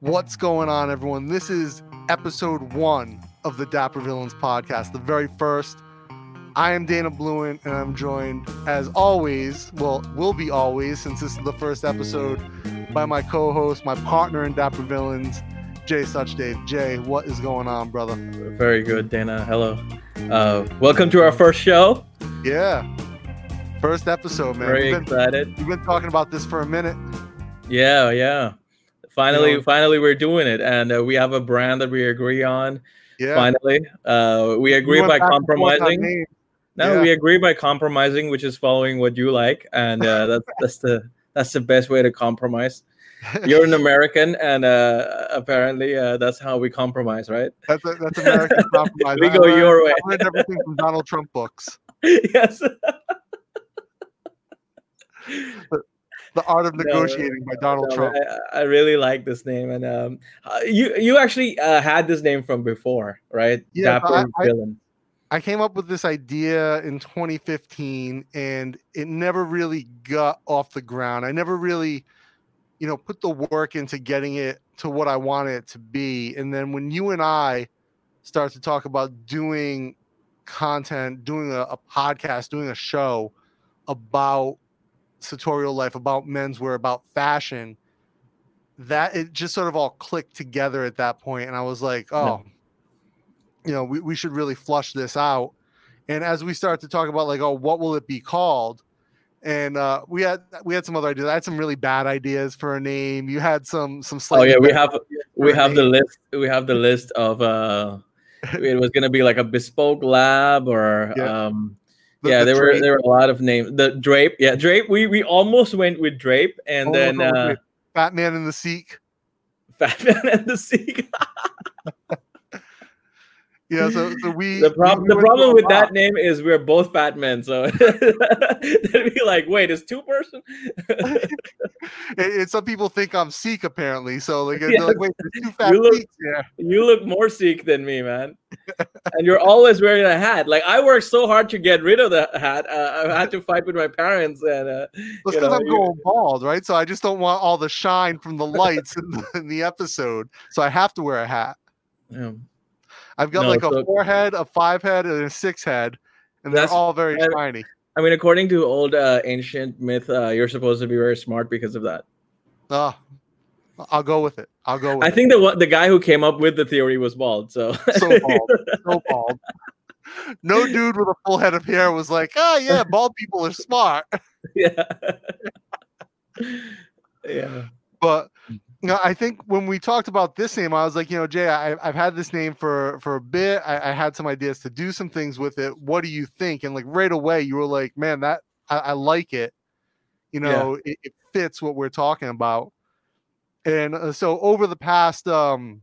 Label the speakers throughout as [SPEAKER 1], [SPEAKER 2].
[SPEAKER 1] What's going on, everyone? This is episode one of the Dapper Villains podcast, the very first. I am Dana Bluen, and I'm joined, as always, well, will be always, since this is the first episode, by my co host, my partner in Dapper Villains, Jai Suchdave. Jai, what is going on, brother?
[SPEAKER 2] Very good, Dana. Hello. Uh, welcome to our first show.
[SPEAKER 1] Yeah. First episode, man.
[SPEAKER 2] Very
[SPEAKER 1] we've, been,
[SPEAKER 2] excited.
[SPEAKER 1] we've been talking about this for a minute.
[SPEAKER 2] Yeah, yeah. Finally,
[SPEAKER 1] You know-
[SPEAKER 2] finally, we're doing it, and uh, we have a brand that we agree on.
[SPEAKER 1] Yeah.
[SPEAKER 2] Finally, uh, we agree by
[SPEAKER 1] back and forth on
[SPEAKER 2] compromising. No,
[SPEAKER 1] Yeah.
[SPEAKER 2] we agree by compromising, which is following what you like, and uh, that's that's the that's the best way to compromise. You're an American, and uh, apparently uh, that's how we compromise, right?
[SPEAKER 1] That's a, that's American compromise.
[SPEAKER 2] We go
[SPEAKER 1] learned-
[SPEAKER 2] your way.
[SPEAKER 1] I learned everything from Donald Trump books.
[SPEAKER 2] yes.
[SPEAKER 1] The Art of
[SPEAKER 2] No,
[SPEAKER 1] Negotiating by Donald
[SPEAKER 2] No,
[SPEAKER 1] Trump.
[SPEAKER 2] I, I really like this name, and um, uh, you you actually uh, had this name from before, right?
[SPEAKER 1] Yeah,
[SPEAKER 2] Dapper
[SPEAKER 1] I- I- I came up with this idea in 2015 and it never really got off the ground. I never really, you know, put the work into getting it to what I wanted it to be. And then when you and I start to talk about doing content, doing a, a podcast, doing a show about sartorial life, about menswear, about fashion, that it just sort of all clicked together at that. And I was like, oh, you know, we, we should really flush this out. And as we start to talk about like, oh, what will it be called? And uh, we had we had some other ideas. I had some really bad ideas for a name. You had some some
[SPEAKER 2] Oh yeah, we have we have the list. We have the list of uh, it was gonna be like a bespoke lab or
[SPEAKER 1] Yeah.
[SPEAKER 2] um.
[SPEAKER 1] The-
[SPEAKER 2] yeah,
[SPEAKER 1] the
[SPEAKER 2] there were there were a lot of names. The drape, yeah, drape. We we almost went with drape, and
[SPEAKER 1] Almost
[SPEAKER 2] then uh,
[SPEAKER 1] Batman and the Sikh.
[SPEAKER 2] Fat Man and the Sikh.
[SPEAKER 1] Yeah, so, so we
[SPEAKER 2] The problem
[SPEAKER 1] we
[SPEAKER 2] the problem with that name is we're both fat men, so they'd be like, "Wait, it's two person."
[SPEAKER 1] and, some people think I'm Sikh apparently. So like, they're
[SPEAKER 2] Yes.
[SPEAKER 1] like wait, there's two fat
[SPEAKER 2] You look-
[SPEAKER 1] here.
[SPEAKER 2] you look more Sikh than me, man. and you're always wearing a hat. Like I worked so hard to get rid of the hat. Uh, I had to fight with my parents, and uh,
[SPEAKER 1] That's because I'm
[SPEAKER 2] you-
[SPEAKER 1] going bald, right? So I just don't want all the shine from the lights in the, in the episode. So I have to wear a hat.
[SPEAKER 2] yeah.
[SPEAKER 1] I've got
[SPEAKER 2] No,
[SPEAKER 1] like a
[SPEAKER 2] so-
[SPEAKER 1] four head, a five head, and a six head, and they're all very
[SPEAKER 2] that-
[SPEAKER 1] shiny.
[SPEAKER 2] I mean, according to old uh, ancient myth, uh, you're supposed to be very smart because of that.
[SPEAKER 1] Oh, I'll go with it. I'll go with
[SPEAKER 2] I
[SPEAKER 1] it.
[SPEAKER 2] think the the guy who came up with the theory was bald. So
[SPEAKER 1] so bald, so bald. No dude with a full head of hair was like, "Oh yeah, bald people are smart."
[SPEAKER 2] yeah, yeah.
[SPEAKER 1] But you know, I think when we talked about this name, I was like, you know, Jai, I, I've had this name for for a bit. I, I had some ideas to do some things with it. What do you think? And like right away, you were like, man, that I, I like it. You
[SPEAKER 2] Yeah.
[SPEAKER 1] know, it, it fits what we're talking about. And uh, so over the past um,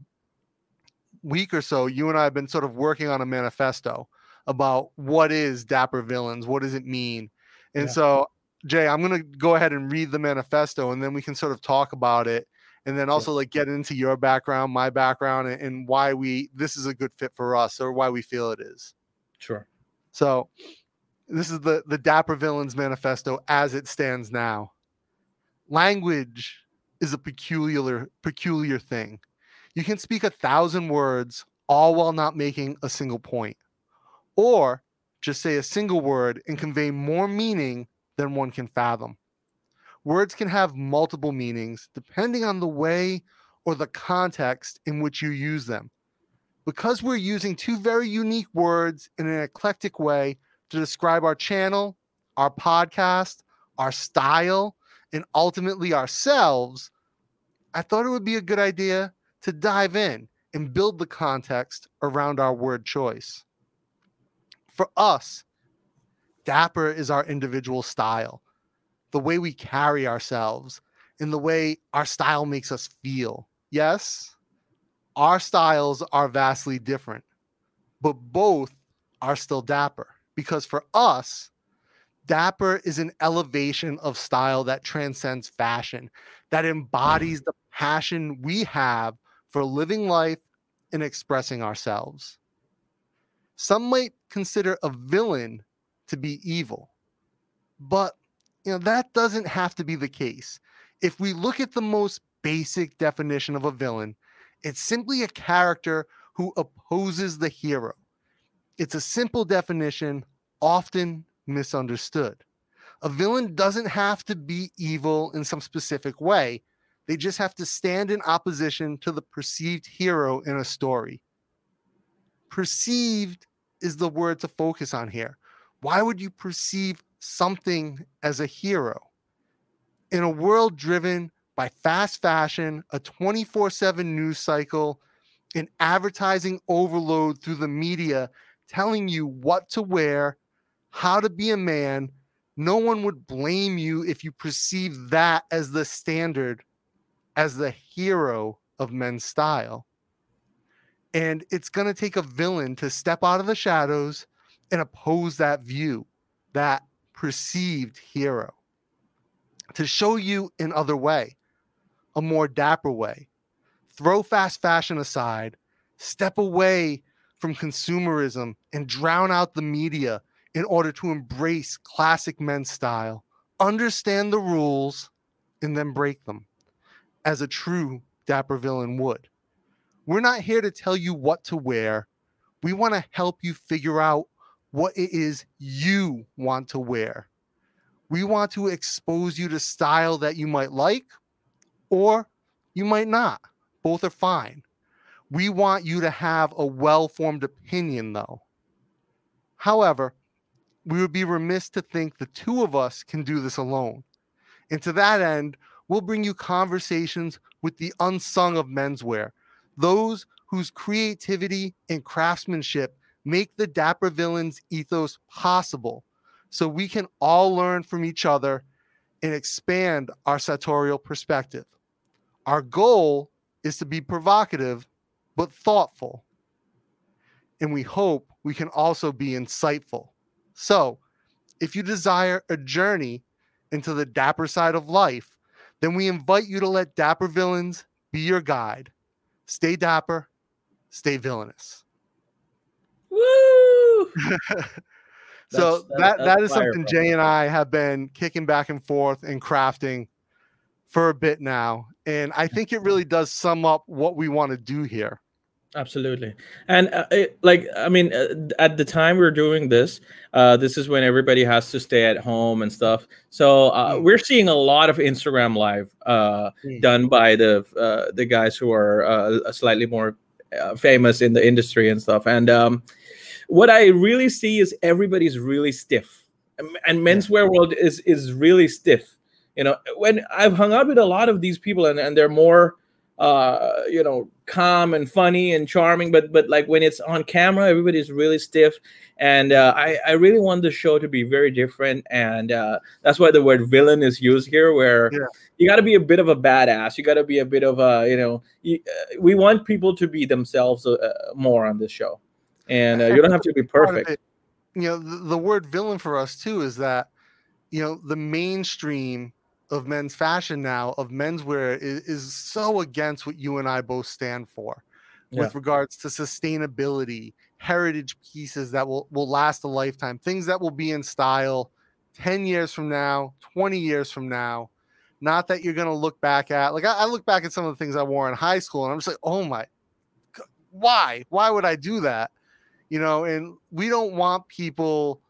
[SPEAKER 1] week or so, you and I have been sort of working on a manifesto about what is Dapper Villains, what does it mean, and
[SPEAKER 2] Yeah.
[SPEAKER 1] so Jai, I'm gonna go ahead and read the manifesto, and then we can sort of talk about it, and then also like get into your background, my background, and, and why we this is a good fit for us, or why we feel it is.
[SPEAKER 2] Sure.
[SPEAKER 1] So, this is the the Dapper Villains manifesto as it stands now. Language is a peculiar peculiar thing. You can speak a thousand words all while not making a single point, or just say a single word and convey more meaning than one can fathom. Words can have multiple meanings depending on the way or the context in which you use them. Because we're using two very unique words in an eclectic way to describe our channel, our podcast, our style, and ultimately ourselves, I thought it would be a good idea to dive in and build the context around our word choice. For us, dapper is our individual style, the way we carry ourselves, and the way our style makes us feel. Yes, our styles are vastly different, but both are still dapper because for us, dapper is an elevation of style that transcends fashion, that mm-hmm. embodies the passion we have for living life and expressing ourselves. Some might consider a villain to be evil, but you know that doesn't have to be the case. If we look at the most basic definition of a villain, it's simply a character who opposes the hero. It's a simple definition, often misunderstood. A villain doesn't have to be evil in some specific way. They just have to stand in opposition to the perceived hero in a story. Perceived is the word to focus on here. Why would you perceive something as a hero? In a world driven by fast fashion, a 24 7 news cycle, an advertising overload through the media telling you what to wear, how to be a man, no one would blame you if you perceive that as the standard, as the hero of men's style. And it's going to take a villain to step out of the shadows and oppose that view, that perceived hero, to show you another way, a more dapper way. Throw fast fashion aside, step away from consumerism, and drown out the media in order to embrace classic men's style. Understand the rules and then break them as a true dapper villain would. We're not here to tell you what to wear. We want to help you figure out what it is you want to wear. We want to expose you to style that you might like or you might not. Both are fine. We want you to have a well formed opinion, though. However, we would be remiss to think the two of us can do this alone. And to that end, we'll bring you conversations with the unsung of menswear those whose creativity and craftsmanship make the Dapper Villains ethos possible so we can all learn from each other and expand our sartorial perspective. Our goal is to be provocative but thoughtful. And we hope we can also be insightful. So, if you desire a journey into the dapper side of life, then we invite you to let Dapper Villains be your guide stay dapper, stay villainous.
[SPEAKER 2] Woo!
[SPEAKER 1] so
[SPEAKER 2] That's-
[SPEAKER 1] that that is something. Jai and I have been kicking back and forth and crafting for a bit now, and I think it really does sum up what we want to do here.
[SPEAKER 2] Absolutely. And uh, it, like, I mean, uh, at the time we are doing this, uh, this is when everybody has to stay at home and stuff. So uh,
[SPEAKER 1] Mm.
[SPEAKER 2] we're seeing a lot of Instagram live uh,
[SPEAKER 1] Mm.
[SPEAKER 2] done by the uh, the guys who are uh, slightly more uh, famous in the industry and stuff. And um, what I really see is everybody's really stiff, and, menswear world is is really stiff. You know, when I've hung out with a lot of these people, and, and they're more uh you know calm and funny and charming but but like when it's on camera everybody's really stiff. And uh, i i really want the show to be very different. And uh that's why the word villain is used here where
[SPEAKER 1] Yeah.
[SPEAKER 2] you got to be a bit of a badass. You got to be a bit of a you know you, uh, we want people to be themselves uh, more on this show and uh, you don't have to be perfect
[SPEAKER 1] it, you know, the, the word villain for us too is that, you know, the mainstream of men's fashion now of menswear is, is so against what you and I both stand for with regards to sustainability, heritage pieces that will, will last a lifetime, things that will be in style 10 years from now, 20 years from now. Not that you're going to look back at, like, I, I look back at some of the things I wore in high school and I'm just like, oh my, why? Why would I do that? You know, and we don't want people,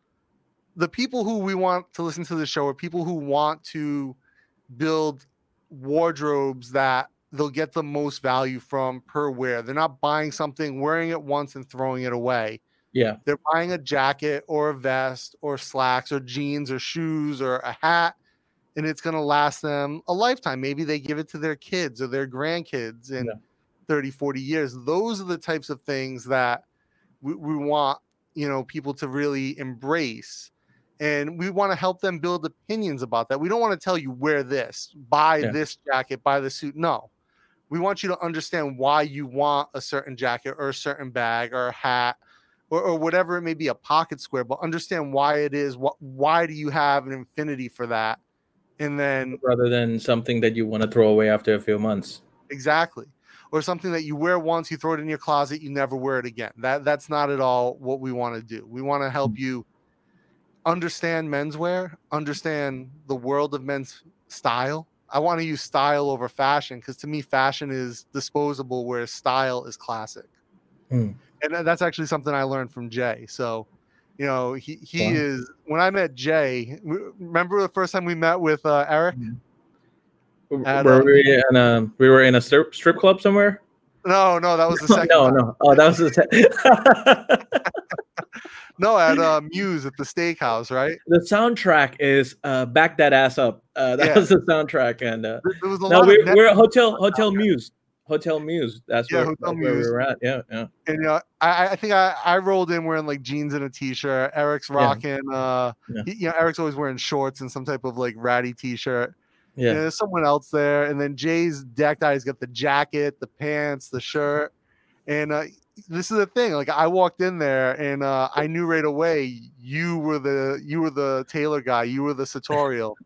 [SPEAKER 1] the people who we want to listen to the show are people who want to build wardrobes that they'll get the most value from per wear. They're not buying something, wearing it once, and throwing it away.
[SPEAKER 2] yeah
[SPEAKER 1] They're buying a jacket or a vest or slacks or jeans or shoes or a hat, and it's going to last them a lifetime. Maybe they give it to their kids or their grandkids in
[SPEAKER 2] Yeah.
[SPEAKER 1] 30, 40 years. Those are the types of things that we, we want, you know, people to really embrace. And we want to help them build opinions about that. We don't want to tell you wear this, buy
[SPEAKER 2] Yeah.
[SPEAKER 1] this jacket, buy the suit. No. We want you to understand why you want a certain jacket or a certain bag or a hat or, or whatever it may be, a pocket square, but understand why it is. What why do you have an infinity for that? And then
[SPEAKER 2] rather than something that you want to throw away after a few months
[SPEAKER 1] exactly. Or something that you wear once, you throw it in your closet, you never wear it again. That that's not at all what we want to do. We want to help you understand menswear, understand the world of men's style. I want to use style over fashion because to me, fashion is disposable, whereas style is classic.
[SPEAKER 2] Hmm.
[SPEAKER 1] And that's actually something I learned from Jai. So, you know, he he
[SPEAKER 2] Wow.
[SPEAKER 1] is. When I met Jai, remember the first time we met with uh, Eric? At,
[SPEAKER 2] were
[SPEAKER 1] um,
[SPEAKER 2] we in a we were in a strip, strip club somewhere?
[SPEAKER 1] No, no, that was the second.
[SPEAKER 2] no,
[SPEAKER 1] time.
[SPEAKER 2] no. Oh, that was the se-
[SPEAKER 1] no, at uh, Muse at the steakhouse, right?
[SPEAKER 2] the soundtrack is uh, "Back That Ass Up." Uh, that
[SPEAKER 1] Yeah.
[SPEAKER 2] was the soundtrack, and uh,
[SPEAKER 1] There, there was a
[SPEAKER 2] no,
[SPEAKER 1] lot
[SPEAKER 2] we,
[SPEAKER 1] of net-
[SPEAKER 2] we're at Hotel Hotel Muse. Hotel Muse. That's
[SPEAKER 1] Yeah,
[SPEAKER 2] where,
[SPEAKER 1] Hotel
[SPEAKER 2] that's where we
[SPEAKER 1] Muse.
[SPEAKER 2] were at. Yeah, yeah.
[SPEAKER 1] and you know, I, I think I, I rolled in wearing like jeans and a t-shirt. Eric's
[SPEAKER 2] Yeah.
[SPEAKER 1] rocking, uh,
[SPEAKER 2] Yeah.
[SPEAKER 1] he- you know, Eric's always wearing shorts and some type of like ratty t-shirt.
[SPEAKER 2] Yeah.
[SPEAKER 1] And there's someone else there, and then Jai's decked out. He's got the jacket, the pants, the shirt, and uh, this is the thing. Like I walked in there, and uh, I knew right away you were the you were the tailor guy. You were the sartorial,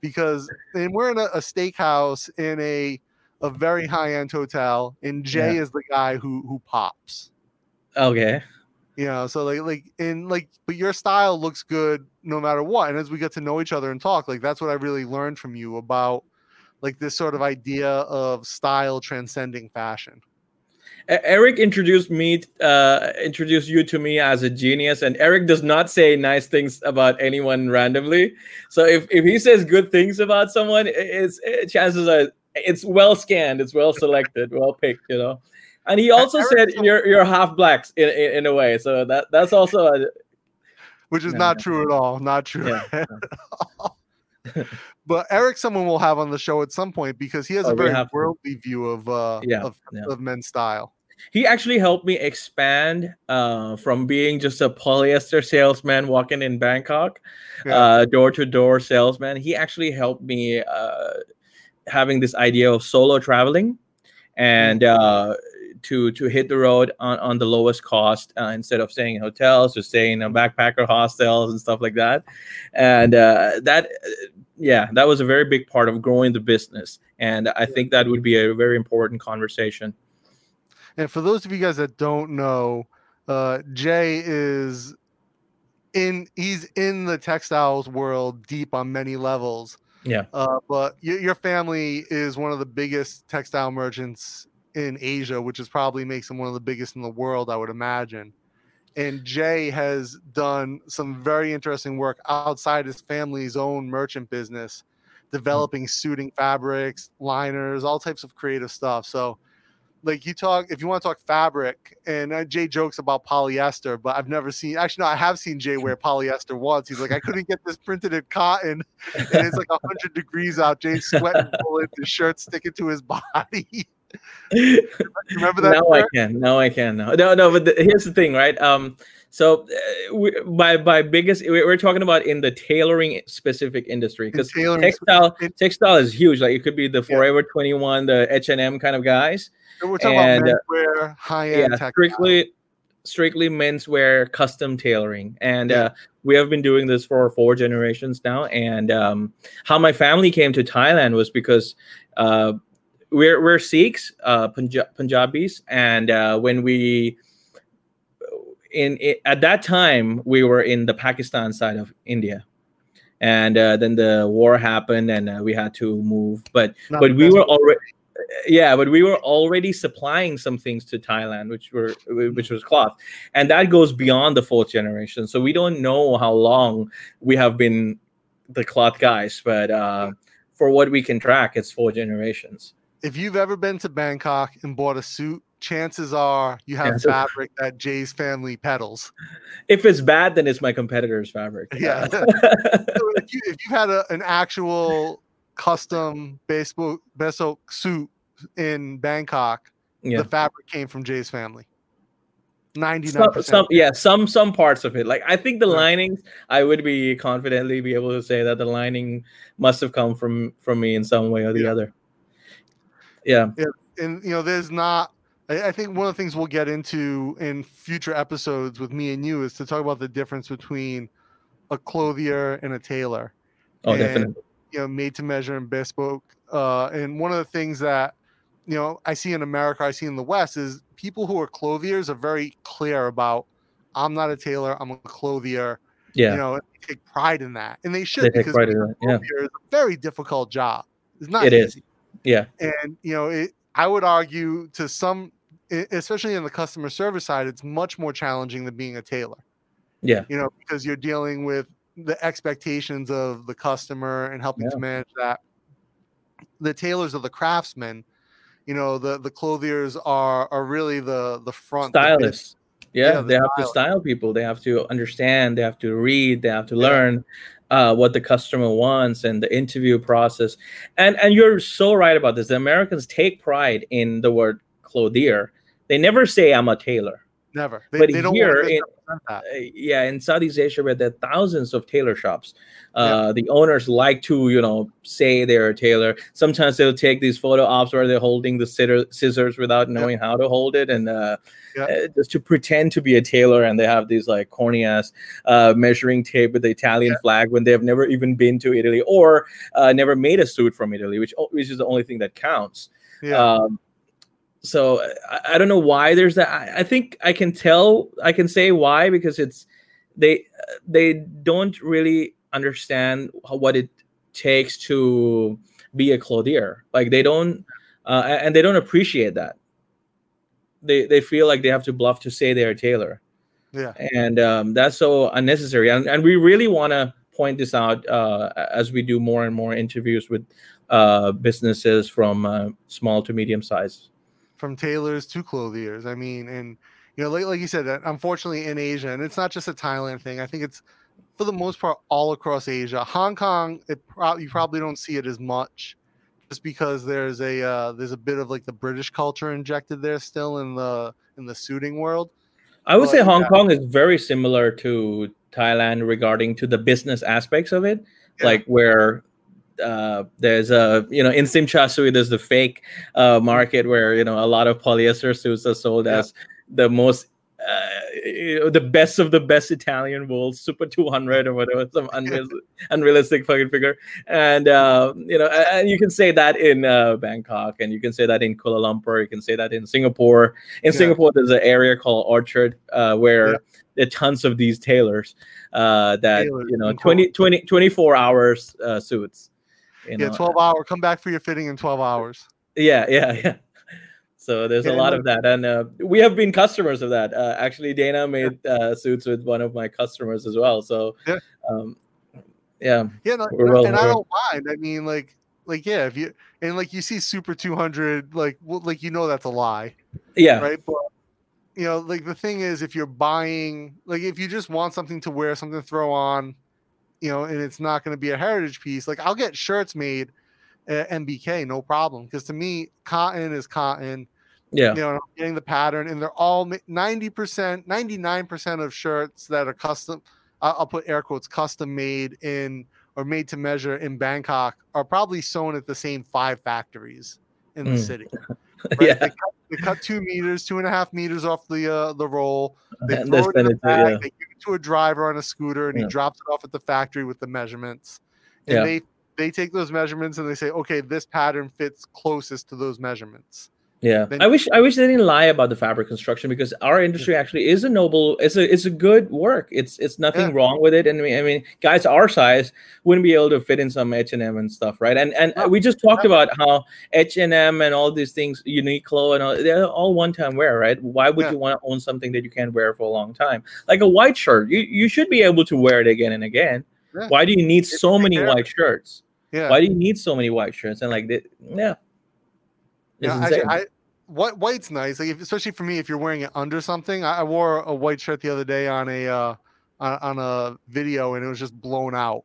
[SPEAKER 1] because and we're in a, a steakhouse in a a very high end hotel, and Jai is the guy who who pops.
[SPEAKER 2] Okay.
[SPEAKER 1] You know, so like like and like, but your style looks good no matter what. And as we get to know each other and talk, like that's what I really learned from you about like this sort of idea of style transcending fashion.
[SPEAKER 2] Eric introduced me, uh, introduced you to me as a genius, and Eric does not say nice things about anyone randomly. So if, if he says good things about someone, it's it, chances are it's well scanned, it's well selected, well picked, you know. And he also
[SPEAKER 1] Eric
[SPEAKER 2] said
[SPEAKER 1] is-
[SPEAKER 2] you're you're half blacks in, in, in a way, so that that's also a,
[SPEAKER 1] Which is
[SPEAKER 2] No,
[SPEAKER 1] not
[SPEAKER 2] no.
[SPEAKER 1] true at all. Not true.
[SPEAKER 2] Yeah,
[SPEAKER 1] at all. but Eric, someone will have on the show at some point because he has
[SPEAKER 2] Oh,
[SPEAKER 1] a very
[SPEAKER 2] have to.
[SPEAKER 1] worldly view of uh
[SPEAKER 2] Yeah,
[SPEAKER 1] of,
[SPEAKER 2] yeah.
[SPEAKER 1] of men's style.
[SPEAKER 2] he actually helped me expand uh, from being just a polyester salesman walking in Bangkok, uh, door to door salesman. He actually helped me uh, having this idea of solo traveling and uh, to to hit the road on, on the lowest cost uh, instead of staying in hotels or staying in backpacker hostels and stuff like that. And uh, that, uh, yeah, that was a very big part of growing the business. And I think that would be a very important conversation.
[SPEAKER 1] And for those of you guys that don't know, uh, Jai is in he's in the textiles world deep on many levels.
[SPEAKER 2] Yeah.
[SPEAKER 1] Uh, but y- your family is one of the biggest textile merchants in Asia, which is probably makes him one of the biggest in the world, I would imagine. And Jai has done some very interesting work outside his family's own merchant business, developing suiting fabrics, liners, all types of creative stuff. So, like you talk, if you want to talk fabric, and uh, Jai jokes about polyester, but I've never seen. Actually, no, I have seen Jai wear polyester once. He's like, I couldn't get this printed in cotton, and it's like hundred degrees out. Jai's sweating bullets, his shirt sticking to his body. Remember that?
[SPEAKER 2] now I
[SPEAKER 1] shirt?
[SPEAKER 2] can. Now I can. No, no, no. But the, here's the thing, right? Um, so uh, we, by by biggest, we- we're talking about in the tailoring specific industry because textile
[SPEAKER 1] it-
[SPEAKER 2] textile is huge. Like it could be the Forever Twenty One, the H and M kind of guys.
[SPEAKER 1] We're talking
[SPEAKER 2] and,
[SPEAKER 1] about
[SPEAKER 2] uh,
[SPEAKER 1] menswear, high
[SPEAKER 2] Yeah,
[SPEAKER 1] end textile.
[SPEAKER 2] strictly strictly menswear custom tailoring and
[SPEAKER 1] Yeah.
[SPEAKER 2] uh, we have been doing this for four generations now and um, how my family came to thailand was because uh, we're, we're sikhs uh, Punja- punjabis and uh, when we in, at that time we were in the pakistan side of india. And uh, then the war happened and uh, we had to move. But
[SPEAKER 1] Not
[SPEAKER 2] but we were already yeah but we were already supplying some things to thailand which were which was cloth. And that goes beyond the fourth generation. So we don't know how long we have been the cloth guys but uh for what we can track it's four generations
[SPEAKER 1] if you've ever been to Bangkok and bought a suit, chances are you have
[SPEAKER 2] Yeah, so-
[SPEAKER 1] fabric that Jai's family peddles.
[SPEAKER 2] if it's bad then it's my competitor's fabric
[SPEAKER 1] Yeah. So if, you, if you've had a, an actual custom bespoke, bespoke suit in Bangkok,
[SPEAKER 2] yeah
[SPEAKER 1] the fabric came from Jai's family. 99%.
[SPEAKER 2] some, some yeah some some parts of it like i think the
[SPEAKER 1] Yeah.
[SPEAKER 2] linings i would be confidently be able to say that the lining must have come from from me in some way or the other yeah
[SPEAKER 1] and you know, there's not. I, I think one of the things we'll get into in future episodes with me and you is to talk about the difference between a clothier and a tailor.
[SPEAKER 2] oh
[SPEAKER 1] And,
[SPEAKER 2] definitely
[SPEAKER 1] You know, made to measure and bespoke. Uh, and one of the things that you know I see in America, I see in the West is people who are clothiers are very clear about. I'm not a tailor. I'm a clothier.
[SPEAKER 2] yeah
[SPEAKER 1] You know, and they take pride in that, and they should
[SPEAKER 2] they
[SPEAKER 1] because
[SPEAKER 2] pride in that yeah
[SPEAKER 1] clothier is a very difficult job. It's not
[SPEAKER 2] It is. Yeah.
[SPEAKER 1] And you know, it, I would argue to some, especially in the customer service side, it's much more challenging than being a tailor.
[SPEAKER 2] Yeah.
[SPEAKER 1] You know, because you're dealing with the expectations of the customer and helping to manage that. The tailors are the craftsmen. You know, the the clothiers are are really the the front the
[SPEAKER 2] stylists. Yeah,
[SPEAKER 1] Yeah, the
[SPEAKER 2] they have to style people. They have to understand. They have to read. They have to
[SPEAKER 1] Yeah.
[SPEAKER 2] learn uh, what the customer wants and the interview process. And and you're so right about this. The Americans take pride in the word clothier. They never say I'm a tailor.
[SPEAKER 1] Never. They,
[SPEAKER 2] But
[SPEAKER 1] they don't
[SPEAKER 2] here in-. Uh, yeah, in Southeast Asia, where there are thousands of tailor shops, uh, the owners like to, you know, say they're a tailor. Sometimes they'll take these photo ops where they're holding the scissor- scissors without
[SPEAKER 1] Yeah.
[SPEAKER 2] knowing how to hold it, and uh,
[SPEAKER 1] Yeah.
[SPEAKER 2] uh, just to pretend to be a tailor. And they have these like corny ass uh, measuring tape with the Italian
[SPEAKER 1] Yeah.
[SPEAKER 2] flag when they have never even been to Italy or uh, never made a suit from Italy, which which is the only thing that counts.
[SPEAKER 1] Yeah.
[SPEAKER 2] Um, so I, I don't know why there's that. I, I think I can tell. I can say why because it's they they don't really understand how, what it takes to be a clothier. Like they don't, uh, and they don't appreciate that. They they feel like they have to bluff to say they're a tailor,
[SPEAKER 1] yeah.
[SPEAKER 2] and um, that's so unnecessary. And and we really want to point this out uh, as we do more and more interviews with uh, businesses from uh, small to medium size.
[SPEAKER 1] From tailors to clothiers. I mean, and you know, like, like you said, unfortunately in Asia, and it's not just a Thailand thing. I think it's for the most part all across Asia. Hong Kong, it pro- you probably don't see it as much, just because there's a uh, there's a bit of like the British culture injected there still in the in the suiting world.
[SPEAKER 2] I would
[SPEAKER 1] Well,
[SPEAKER 2] say Hong
[SPEAKER 1] yeah.
[SPEAKER 2] Kong is very similar to Thailand regarding to the business aspects of it,
[SPEAKER 1] Yeah.
[SPEAKER 2] like where uh, there's a you know in Tsim Sha Tsui there's the fake uh, market where you know a lot of polyester suits are sold
[SPEAKER 1] Yeah.
[SPEAKER 2] as the most uh, the best of the best Italian wool, Super 200 or whatever, some unreal, unrealistic fucking figure. And uh, you know, and you can say that in uh, Bangkok, and you can say that in Kuala Lumpur, you can say that in Singapore. In
[SPEAKER 1] Yeah.
[SPEAKER 2] Singapore, there's an area called Orchard uh, where
[SPEAKER 1] Yeah.
[SPEAKER 2] there are tons of these tailors uh, that
[SPEAKER 1] Tailors,
[SPEAKER 2] you know 20, 20 24 hours uh, suits. You
[SPEAKER 1] Yeah,
[SPEAKER 2] know?
[SPEAKER 1] 12 hour. Come back for your fitting in 12 hours.
[SPEAKER 2] Yeah, yeah, yeah. So there's
[SPEAKER 1] Yeah,
[SPEAKER 2] a lot of that, and uh, we have been customers of that. Uh, actually, Dana made uh, suits with one of my customers as well. So,
[SPEAKER 1] Yeah.
[SPEAKER 2] um, yeah,
[SPEAKER 1] Yeah, no, and,
[SPEAKER 2] well
[SPEAKER 1] and I don't mind. I mean, like, like yeah, if you and like you see Super 200, like, well, like you know that's a lie.
[SPEAKER 2] yeah,
[SPEAKER 1] right? But you know, like the thing is, if you're buying, like, if you just want something to wear, something to throw on, you know, and it's not going to be a heritage piece, like I'll get shirts made at MBK, no problem, because to me, cotton is cotton.
[SPEAKER 2] yeah,
[SPEAKER 1] You know, I'm getting the pattern, and they're all ninety percent, ninety nine percent of shirts that are custom. I'll I'll put air quotes custom made in or made to measure in Bangkok are probably sewn at the same five factories in the
[SPEAKER 2] Mm.
[SPEAKER 1] city. Right?
[SPEAKER 2] yeah.
[SPEAKER 1] They, cut, they cut two meters, two and a half meters off the uh, the roll. They
[SPEAKER 2] And
[SPEAKER 1] throw it in
[SPEAKER 2] send
[SPEAKER 1] a
[SPEAKER 2] it to-
[SPEAKER 1] bag.
[SPEAKER 2] yeah.
[SPEAKER 1] They give it to a driver on a scooter, and
[SPEAKER 2] Yeah.
[SPEAKER 1] he drops it off at the factory with the measurements. And
[SPEAKER 2] Yeah.
[SPEAKER 1] they they take those measurements and they say, okay, this pattern fits closest to those measurements.
[SPEAKER 2] Yeah,
[SPEAKER 1] Then-
[SPEAKER 2] I wish I wish they didn't lie about the fabric construction because our industry actually is a noble, it's a it's a good work. It's it's nothing
[SPEAKER 1] Yeah.
[SPEAKER 2] wrong with it. And I mean, I mean, guys our size wouldn't be able to fit in some H and M and stuff, right? And and we just talked
[SPEAKER 1] never.
[SPEAKER 2] about how H and M and all these things, Uniqlo and all, they're all one time wear, right? Why would
[SPEAKER 1] Yeah.
[SPEAKER 2] you want to own something that you can't wear for a long time? Like a white shirt, you you should be able to wear it again and again.
[SPEAKER 1] Yeah.
[SPEAKER 2] Why do you need
[SPEAKER 1] It's
[SPEAKER 2] so many white shirts?
[SPEAKER 1] Yeah.
[SPEAKER 2] Why do you need so many white shirts? And like, that, yeah,
[SPEAKER 1] Yeah,
[SPEAKER 2] insane.
[SPEAKER 1] I white white's nice, like if, especially for me if you're wearing it under something. I, I wore a white shirt the other day on a uh, on, on a video and it was just blown out,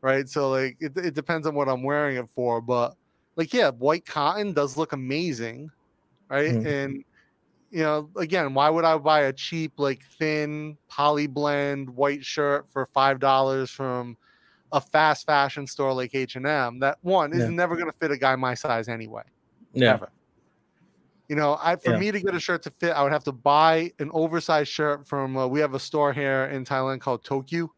[SPEAKER 1] right? So like it, it depends on what I'm wearing it for, but like yeah, white cotton does look amazing, right?
[SPEAKER 2] Mm.
[SPEAKER 1] And you know, again, why would I buy a cheap like thin poly blend white shirt for five dollars from a fast fashion store like H and M? That one is
[SPEAKER 2] Yeah.
[SPEAKER 1] never going to fit a guy my size anyway.
[SPEAKER 2] Yeah,
[SPEAKER 1] Never. You know, I for
[SPEAKER 2] Yeah.
[SPEAKER 1] me to get a shirt to fit, I would have to buy an oversized shirt from. Uh, we have a store here in Thailand called Tokyo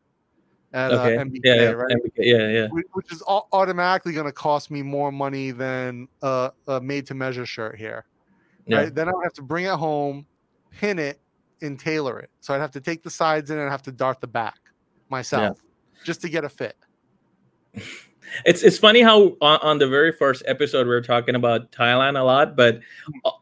[SPEAKER 1] at
[SPEAKER 2] okay,
[SPEAKER 1] uh, MBK,
[SPEAKER 2] yeah, yeah,
[SPEAKER 1] right?
[SPEAKER 2] MBK, yeah, yeah.
[SPEAKER 1] Which is au- automatically going to cost me more money than a, a made-to-measure shirt here.
[SPEAKER 2] Yeah.
[SPEAKER 1] Right? Then I would have to bring it home, pin it, and tailor it. So I'd have to take the sides in and have to dart the back myself just to get a fit.
[SPEAKER 2] It's it's funny how on, on, the very first episode we were talking about Thailand a lot, but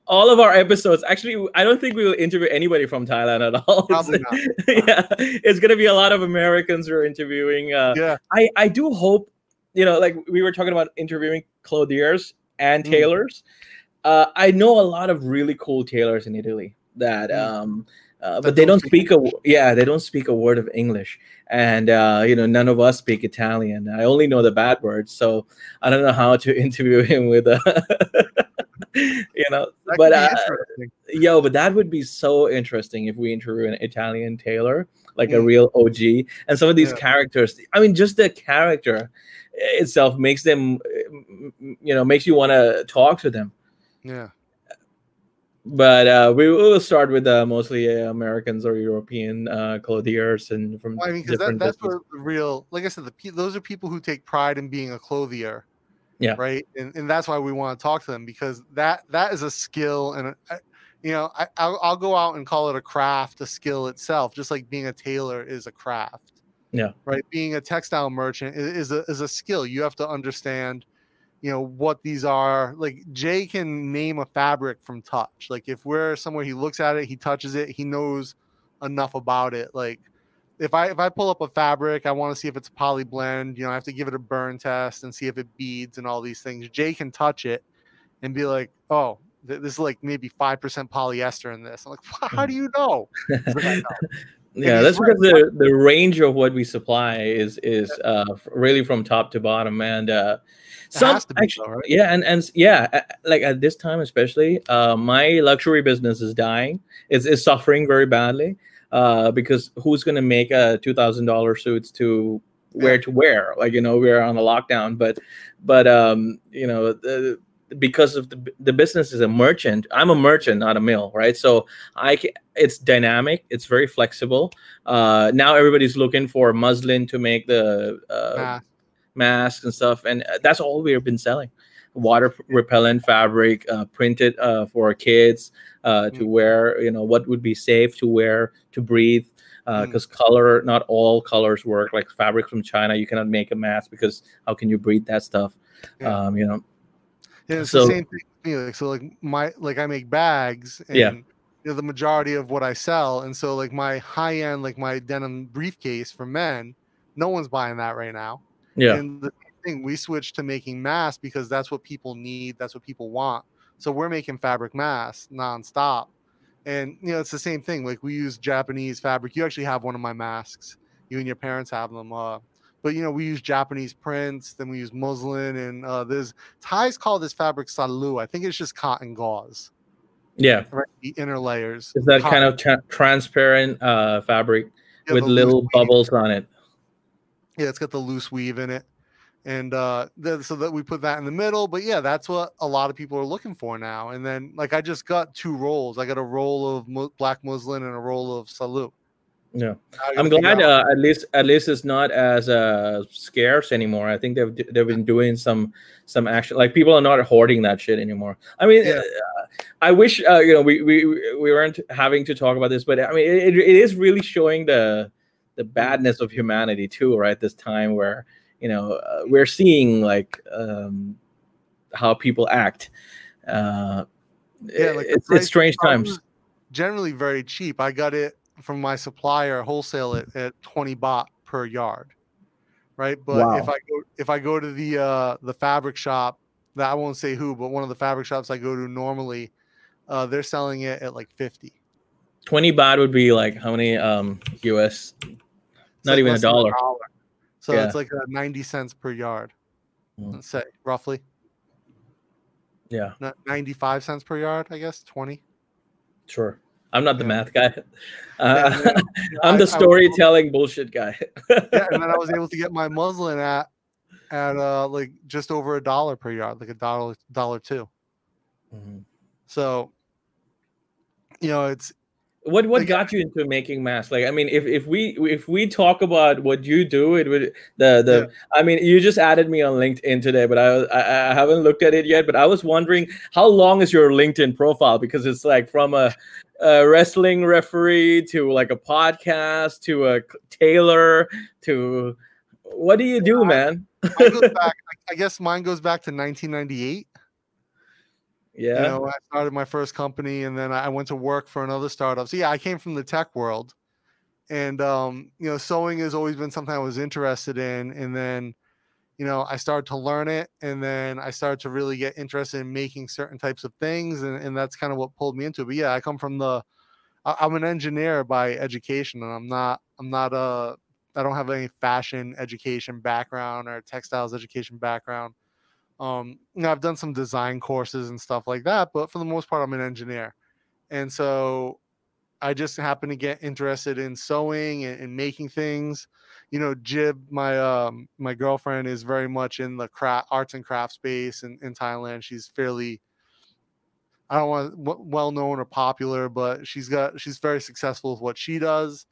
[SPEAKER 2] all of our episodes actually I don't think we will interview anybody from Thailand at all.
[SPEAKER 1] Probably not.
[SPEAKER 2] yeah, it's gonna be a lot of Americans we're interviewing. Uh,
[SPEAKER 1] yeah,
[SPEAKER 2] I I do hope you know like we were talking about interviewing clothiers and mm. tailors. Mm. Uh, I know a lot of really cool tailors in Italy that mm. um uh, but they don't speak a yeah they don't speak a word of english. And uh, you know none of us speak italian. I only know the bad words so i don't know how to interview him with a you know. That but uh, yo but that would be so interesting if we interview an italian tailor like mm. a real og and some of these yeah. characters i mean just the character itself makes them you know makes you want to talk to them.
[SPEAKER 1] Yeah
[SPEAKER 2] but uh, we will start with uh, mostly uh, Americans or European uh, clothiers and from
[SPEAKER 1] well, I mean, because that, that's where the real, like I said, the those are people who take pride in being a clothier.
[SPEAKER 2] Yeah.
[SPEAKER 1] Right. And, and that's why we want to talk to them because that that is a skill and a, you know I, I'll, I'll go out and call it a craft, a skill itself, just like being a tailor is a craft.
[SPEAKER 2] Yeah.
[SPEAKER 1] Right. Being a textile merchant is, is a is a skill. You have to understand you know what these are like jai can name a fabric from touch like if we're somewhere he looks at it he touches it he knows enough about it like if i if i pull up a fabric i want to see if it's a poly blend you know i have to give it a burn test and see if it beads and all these things jai can touch it and be like oh th- this is like maybe 5% polyester in this. I'm like how do you know?
[SPEAKER 2] Yeah that's because the, the range of what we supply is is uh really from top to bottom and uh some actually, right? yeah, and and yeah, like at this time especially, uh, my luxury business is dying. It's, it's suffering very badly uh, because who's going to make a two thousand dollar suits to wear to wear? Like you know, we're on a lockdown, but but um, you know. The, because of the, the business is a merchant i'm a merchant not a mill right so i can, it's dynamic it's very flexible uh now everybody's looking for muslin to make the uh, masks and stuff, and uh, that's all we've been selling. Water repellent fabric, uh, printed uh, for kids uh, to mm. wear. You know what would be safe to wear to breathe because uh, mm. color, not all colors work. Like fabric from China, you cannot make a mask because how can you breathe that stuff? Yeah. Um, you know.
[SPEAKER 1] Yeah, it's so, the same thing. Like, so like my like I make bags. And,
[SPEAKER 2] yeah.
[SPEAKER 1] You know, the majority of what I sell, and so like my high end, like my denim briefcase for men, no one's buying that right now.
[SPEAKER 2] Yeah.
[SPEAKER 1] And the thing we switched to making masks because that's what people need, that's what people want. So we're making fabric masks nonstop. And you know, it's the same thing. Like we use Japanese fabric. You actually have one of my masks. You and your parents have them. Uh, but you know, we use Japanese prints, then we use muslin, and uh, there's Thais call this fabric salu. I think it's just cotton gauze.
[SPEAKER 2] Yeah,
[SPEAKER 1] right? the inner layers.
[SPEAKER 2] Is that cotton. kind of tra- transparent uh, fabric yeah, with little bubbles on it?
[SPEAKER 1] Yeah, it's got the loose weave in it. And uh, the, so that we put that in the middle. But yeah, that's what a lot of people are looking for now. And then, like, I just got two rolls. I got a roll of mu- black muslin and a roll of salu.
[SPEAKER 2] Yeah, I'm glad uh, at least at least it's not as uh, scarce anymore. I think they've they've been doing some some action. Like people are not hoarding that shit anymore. I mean, yeah. uh, I wish uh, you know we, we we weren't having to talk about this, but I mean it, it is really showing the the badness of humanity too right? This time where you know uh, we're seeing like um how people act. Uh yeah like it's, it's strange times.
[SPEAKER 1] generally very cheap. I got it from my supplier wholesale it at 20 baht per yard right? But wow. if i go if i go to the uh the fabric shop that i won't say who but one of the fabric shops i go to normally uh they're selling it at like 50
[SPEAKER 2] 20 baht would be like how many um us not like even a dollar. a dollar.
[SPEAKER 1] So yeah. it's like 90 cents per yard. Mm. Let's say roughly.
[SPEAKER 2] Yeah.
[SPEAKER 1] 95 cents per yard, I guess. 20.
[SPEAKER 2] Sure. I'm not the yeah. math guy. Uh, I'm the storytelling bullshit guy.
[SPEAKER 1] yeah, and then I was able to get my muslin at at uh like just over a dollar per yard, like a dollar dollar 2 mm-hmm. So, you know, it's
[SPEAKER 2] what what got you into making masks like i mean if, if we if we talk about what you do it would the the yeah. i mean you just added me on linkedin today but I, I, I haven't looked at it yet but i was wondering how long is your linkedin profile because it's like from a, a wrestling referee to like a podcast to a tailor to what do you do, man?
[SPEAKER 1] back, I guess mine goes back to 1998.
[SPEAKER 2] Yeah.
[SPEAKER 1] You know, I started my first company and then I went to work for another startup. So yeah, I came from the tech world. And um, you know, sewing has always been something I was interested in. And then, you know, I started to learn it and then I started to really get interested in making certain types of things. And, and that's kind of what pulled me into it. But yeah, I come from the I'm an engineer by education and I'm not I'm not a I don't have any fashion education background or textiles education background. Um, you know, I've done some design courses and stuff like that, but for the most part, I'm an engineer. And so I just happen to get interested in sewing and, and making things. You know, Jib, my um, my girlfriend, is very much in the craft, arts and craft space in, in Thailand. She's fairly, I don't want well known or popular, but she's got she's very successful with what she does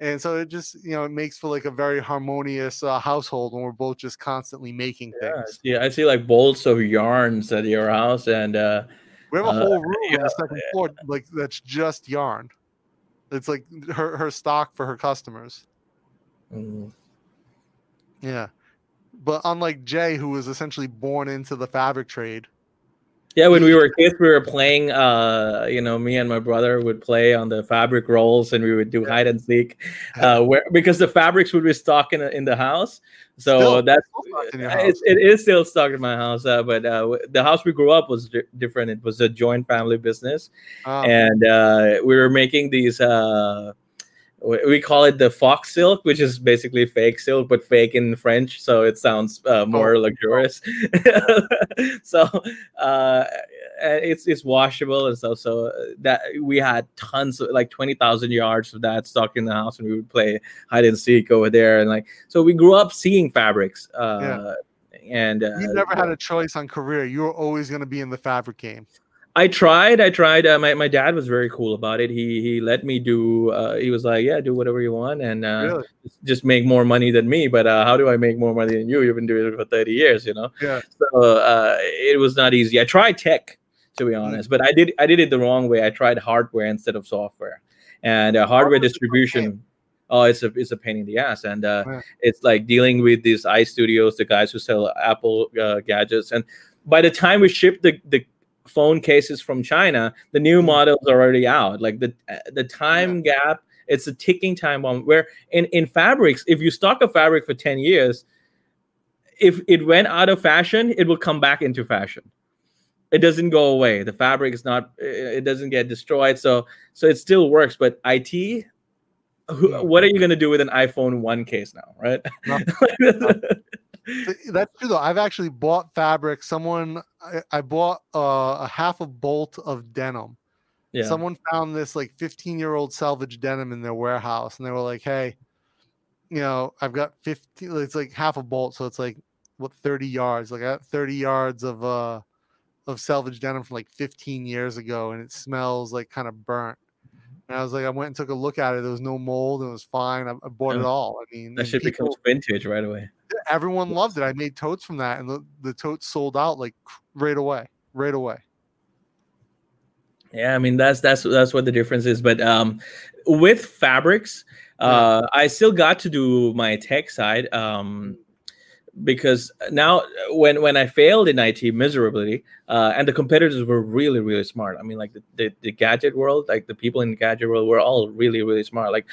[SPEAKER 1] and so it just you know it makes for like a very harmonious uh, household when we're both just constantly making things
[SPEAKER 2] yeah i see like bolts of yarns at your house and uh
[SPEAKER 1] we have a uh, whole room yeah, on the second yeah. floor like that's just yarn it's like her her stock for her customers mm. yeah but unlike jai who was essentially born into the fabric trade
[SPEAKER 2] yeah, when we were kids, we were playing. Uh, you know, me and my brother would play on the fabric rolls, and we would do hide and seek. Uh, where because the fabrics would be stuck in, in the house, so still, that's it's, it is still stuck in my house. Uh, but uh, the house we grew up was di- different. It was a joint family business, oh. and uh, we were making these. Uh, we call it the faux silk, which is basically fake silk, but fake in French, so it sounds uh, more oh. luxurious. so uh, it's it's washable and stuff. So uh, that we had tons of like twenty thousand yards of that stuck in the house, and we would play hide and seek over there, and like so we grew up seeing fabrics. Uh, yeah. And uh,
[SPEAKER 1] you never had a choice on career. You were always going to be in the fabric game.
[SPEAKER 2] I tried. I tried. Uh, my my dad was very cool about it. He he let me do. Uh, he was like, "Yeah, do whatever you want, and uh, really? just, make more money than me." But uh, how do I make more money than you? You've been doing it for thirty years, you know.
[SPEAKER 1] Yeah.
[SPEAKER 2] So uh, it was not easy. I tried tech, to be honest, mm-hmm. but I did I did it the wrong way. I tried hardware instead of software, and uh, hardware distribution. Oh, it's a it's a pain in the ass, and uh, it's like dealing with these iStudios, the guys who sell Apple uh, gadgets, and by the time we ship the the phone cases from China, the new mm-hmm. models are already out. Like the the time yeah. gap, it's a ticking time bomb. Where in in fabrics, if you stock a fabric for ten years, if it went out of fashion, it will come back into fashion. It doesn't go away. The fabric is not. It doesn't get destroyed. So so it still works. But IT, what are you going to do with an iPhone one case now, right?
[SPEAKER 1] That's true though. I've actually bought fabric. Someone I, I bought uh, a half a bolt of denim. Yeah. Someone found this like 15 year old selvedge denim in their warehouse, and they were like, "Hey, you know, I've got 15. It's like half a bolt, so it's like what 30 yards. Like I got 30 yards of uh of selvedge denim from like 15 years ago, and it smells like kind of burnt." And I was like, I went and took a look at it. There was no mold. It was fine. I, I bought yeah. it all. I mean,
[SPEAKER 2] that shit people, becomes vintage right away.
[SPEAKER 1] Everyone loved it. I made totes from that, and the, the totes sold out like right away, right away.
[SPEAKER 2] Yeah, I mean that's that's that's what the difference is. But um, with fabrics, uh, I still got to do my tech side. Um, because now when when I failed in IT miserably, uh, and the competitors were really really smart. I mean, like the, the, the gadget world, like the people in the gadget world were all really really smart. Like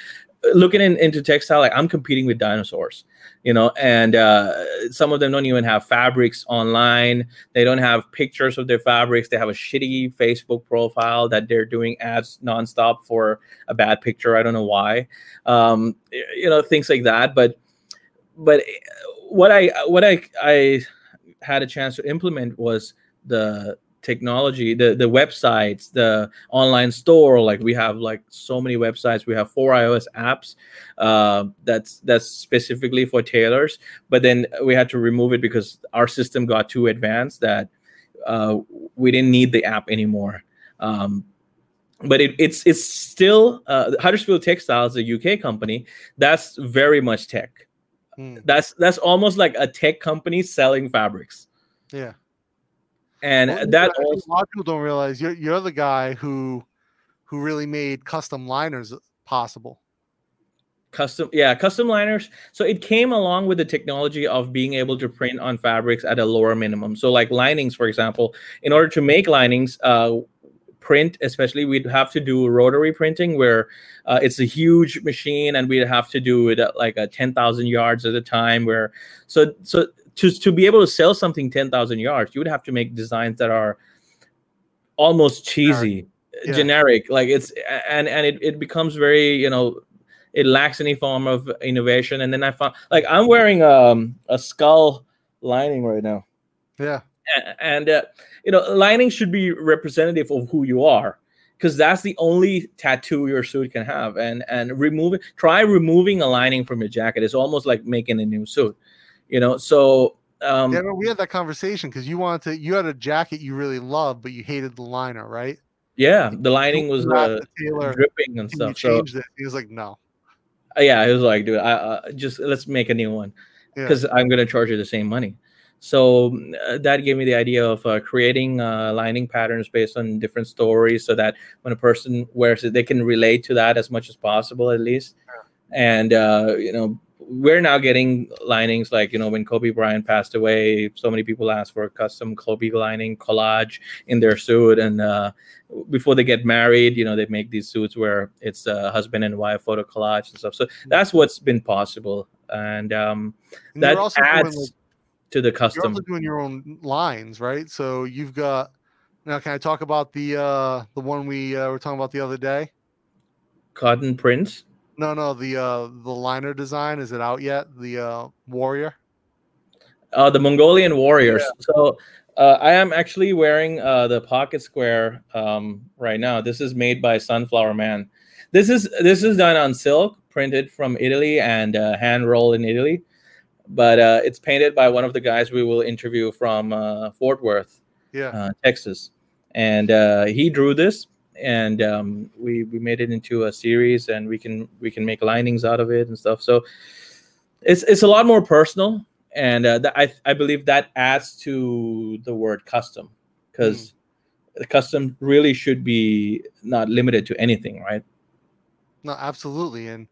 [SPEAKER 2] looking in, into textile, like I'm competing with dinosaurs, you know, and uh, some of them don't even have fabrics online. They don't have pictures of their fabrics. They have a shitty Facebook profile that they're doing ads nonstop for a bad picture. I don't know why, um, you know, things like that. But but what I what I I had a chance to implement was the technology the the websites the online store. Like we have like so many websites. We have four ios apps uh, that's that's specifically for tailors. But then we had to remove it because our system got too advanced that uh, we didn't need the app anymore. Um, but it, it's it's still uh, Huddersfield Textiles, a UK company, that's very much tech. Mm. That's that's almost like a tech company selling fabrics.
[SPEAKER 1] Yeah.
[SPEAKER 2] And well, that also,
[SPEAKER 1] a lot of people don't realize you're you're the guy who who really made custom liners possible.
[SPEAKER 2] custom yeah custom liners so it came along with the technology of being able to print on fabrics at a lower minimum so like linings for example in order to make linings uh, print especially we'd have to do rotary printing where uh, it's a huge machine and we'd have to do it at like a 10,000 yards at a time where so so to, to be able to sell something 10,000 yards you would have to make designs that are almost cheesy
[SPEAKER 1] Yeah.
[SPEAKER 2] generic like it's and and it, it becomes very you know it lacks any form of innovation and then i found like i'm wearing um a skull lining right now
[SPEAKER 1] Yeah.
[SPEAKER 2] And uh, you know lining should be representative of who you are because that's the only tattoo your suit can have and and removing try removing a lining from your jacket is almost like making a new suit you know so um
[SPEAKER 1] yeah, we had that conversation because you wanted to. You had a jacket you really loved, but you hated the liner, right?
[SPEAKER 2] yeah the lining was uh, dripping and
[SPEAKER 1] "Can you
[SPEAKER 2] stuff so
[SPEAKER 1] this? He was like, no.
[SPEAKER 2] uh, yeah he was like dude i uh, just let's make a new one
[SPEAKER 1] Yeah.
[SPEAKER 2] because i'm going to charge you the same money so uh, that gave me the idea of uh, creating uh, lining patterns based on different stories so that when a person wears it they can relate to that as much as possible at least. And uh, you know we're now getting linings like you know when kobe bryant passed away so many people asked for a custom kobe lining collage in their suit. And uh, before they get married you know they make these suits where it's a husband and wife photo collage and stuff. So that's what's been possible. And um,
[SPEAKER 1] And
[SPEAKER 2] that
[SPEAKER 1] also doing,
[SPEAKER 2] adds
[SPEAKER 1] like,
[SPEAKER 2] to the custom.
[SPEAKER 1] you're also doing your own lines, right? So you've got. Now, can I talk about the uh the one we uh, were talking about the other day?
[SPEAKER 2] cotton prints
[SPEAKER 1] No, no, the uh the liner design is it out yet? The uh warrior.
[SPEAKER 2] uh, the Mongolian warriors. So uh, I am actually wearing uh, the pocket square um, right now. This is made by Sunflower Man. This is this is done on silk, printed from Italy and uh, hand rolled in Italy. But uh, it's painted by one of the guys we will interview from uh, Fort Worth,
[SPEAKER 1] Yeah.
[SPEAKER 2] uh, Texas, and uh, he drew this, and um, we we made it into a series, and we can we can make linings out of it and stuff. So it's it's a lot more personal, and uh, that, I I believe that adds to the word custom because the custom really should be not limited to anything, right?
[SPEAKER 1] No, absolutely. And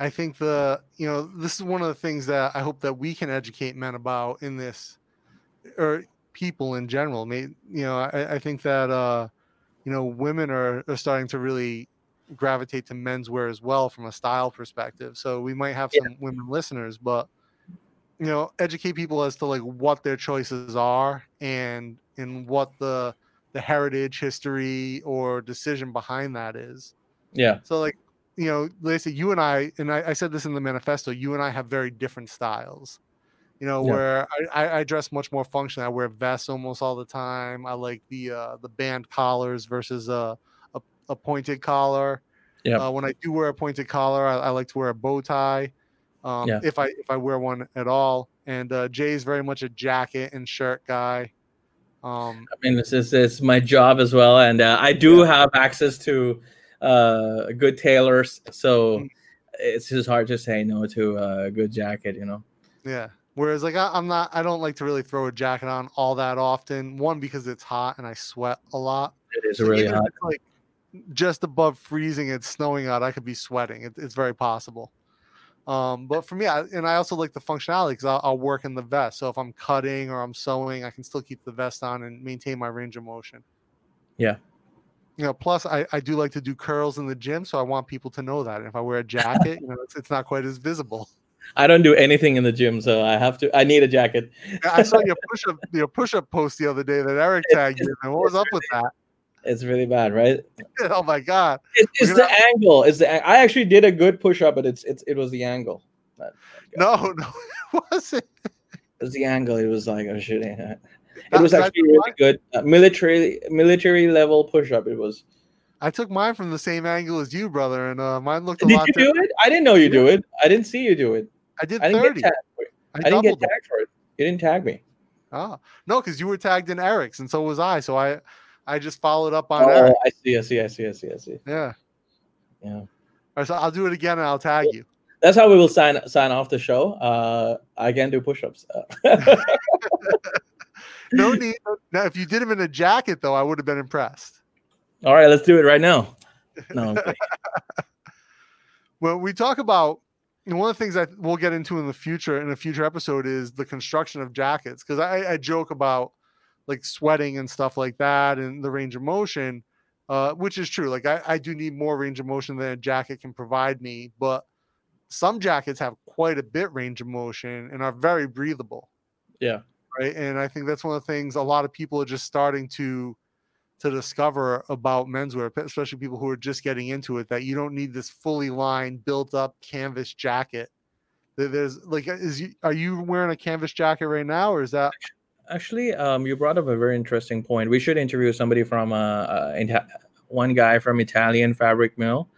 [SPEAKER 1] I think the, you know, this is one of the things that I hope that we can educate men about in this or people in general. May, you know, I, I think that, uh, you know, women are, are starting to really gravitate to menswear as well from a style perspective. So we might have
[SPEAKER 2] Yeah.
[SPEAKER 1] some women listeners, but, you know, educate people as to like what their choices are and, and what the, the heritage, history, or decision behind that is.
[SPEAKER 2] Yeah,
[SPEAKER 1] So like, you know, Lacey, you and I, and I, I said this in the manifesto, you and I have very different styles. You know,
[SPEAKER 2] Yeah.
[SPEAKER 1] where I, I, dress much more functionally. I wear vests almost all the time. I like the uh, the band collars versus a a, a pointed collar.
[SPEAKER 2] Yeah.
[SPEAKER 1] Uh, when I do wear a pointed collar, I, I like to wear a bow tie. Um,
[SPEAKER 2] Yeah.
[SPEAKER 1] If I if I wear one at all, and uh, Jai's very much a jacket and shirt guy. Um,
[SPEAKER 2] I mean this is it's my job as well, and uh, I do have access to uh, good tailors, so
[SPEAKER 1] Mm.
[SPEAKER 2] it's just hard to say no to a good jacket, you know.
[SPEAKER 1] Yeah. Whereas like I, I'm not I don't like to really throw a jacket on all that often. One because it's hot and I sweat a lot.
[SPEAKER 2] It is really
[SPEAKER 1] even
[SPEAKER 2] hot.
[SPEAKER 1] like just above freezing, it's snowing out. I could be sweating. It, it's very possible. Um, but for me, I, and I also like the functionality because I'll, I'll work in the vest. So if I'm cutting or I'm sewing, I can still keep the vest on and maintain my range of motion.
[SPEAKER 2] Yeah.
[SPEAKER 1] You know, plus I, I do like to do curls in the gym, so I want people to know that. And if I wear a jacket, you know, it's, it's not quite as visible.
[SPEAKER 2] I don't do anything in the gym, so I have to. I need a jacket.
[SPEAKER 1] I saw your push up your push up post the other day that Eric tagged you. And what was up with that?
[SPEAKER 2] It's really bad, right?
[SPEAKER 1] Oh my god!
[SPEAKER 2] It, it's the angle. It's the. I actually did a good push up, but it's it's it was the angle.
[SPEAKER 1] No, no, it wasn't.
[SPEAKER 2] It was the angle. It was like I oh shit. It was actually really good. Uh, military military level push up. It was.
[SPEAKER 1] I took mine from the same angle as you, brother, and uh, mine looked a
[SPEAKER 2] Did
[SPEAKER 1] lot.
[SPEAKER 2] you do it? I didn't know you do it. I didn't see you do it.
[SPEAKER 1] I did
[SPEAKER 2] I didn't get tagged.
[SPEAKER 1] I,
[SPEAKER 2] I didn't get
[SPEAKER 1] it.
[SPEAKER 2] tagged for it. You didn't tag me.
[SPEAKER 1] Oh no, because you were tagged in Eric's, and so was I. So I, I just followed up on
[SPEAKER 2] Oh,
[SPEAKER 1] Eric.
[SPEAKER 2] I see. I see. I see. I see. I see.
[SPEAKER 1] Yeah.
[SPEAKER 2] Yeah.
[SPEAKER 1] All right, so I'll do it again, and I'll tag you.
[SPEAKER 2] That's how we will sign sign off the show. Uh, I can do push-ups. Uh,
[SPEAKER 1] No need. Now, if you did him in a jacket, though, I would have been impressed.
[SPEAKER 2] All right, let's do it right now. No.
[SPEAKER 1] When we talk about one of the things that we'll get into in the future in a future episode is the construction of jackets because I, I joke about like sweating and stuff like that and the range of motion, uh, which is true. Like I, I do need more range of motion than a jacket can provide me, but some jackets have quite a bit range of motion and are very breathable.
[SPEAKER 2] Yeah.
[SPEAKER 1] Right. And I think that's one of the things a lot of people are just starting to to discover about menswear, especially people who are just getting into it, that you don't need this fully lined, built up canvas jacket. There's like, is you are you wearing a canvas jacket right now, or is that?
[SPEAKER 2] Actually, um, you brought up a very interesting point. We should interview somebody from uh, uh one guy from Italian fabric mill,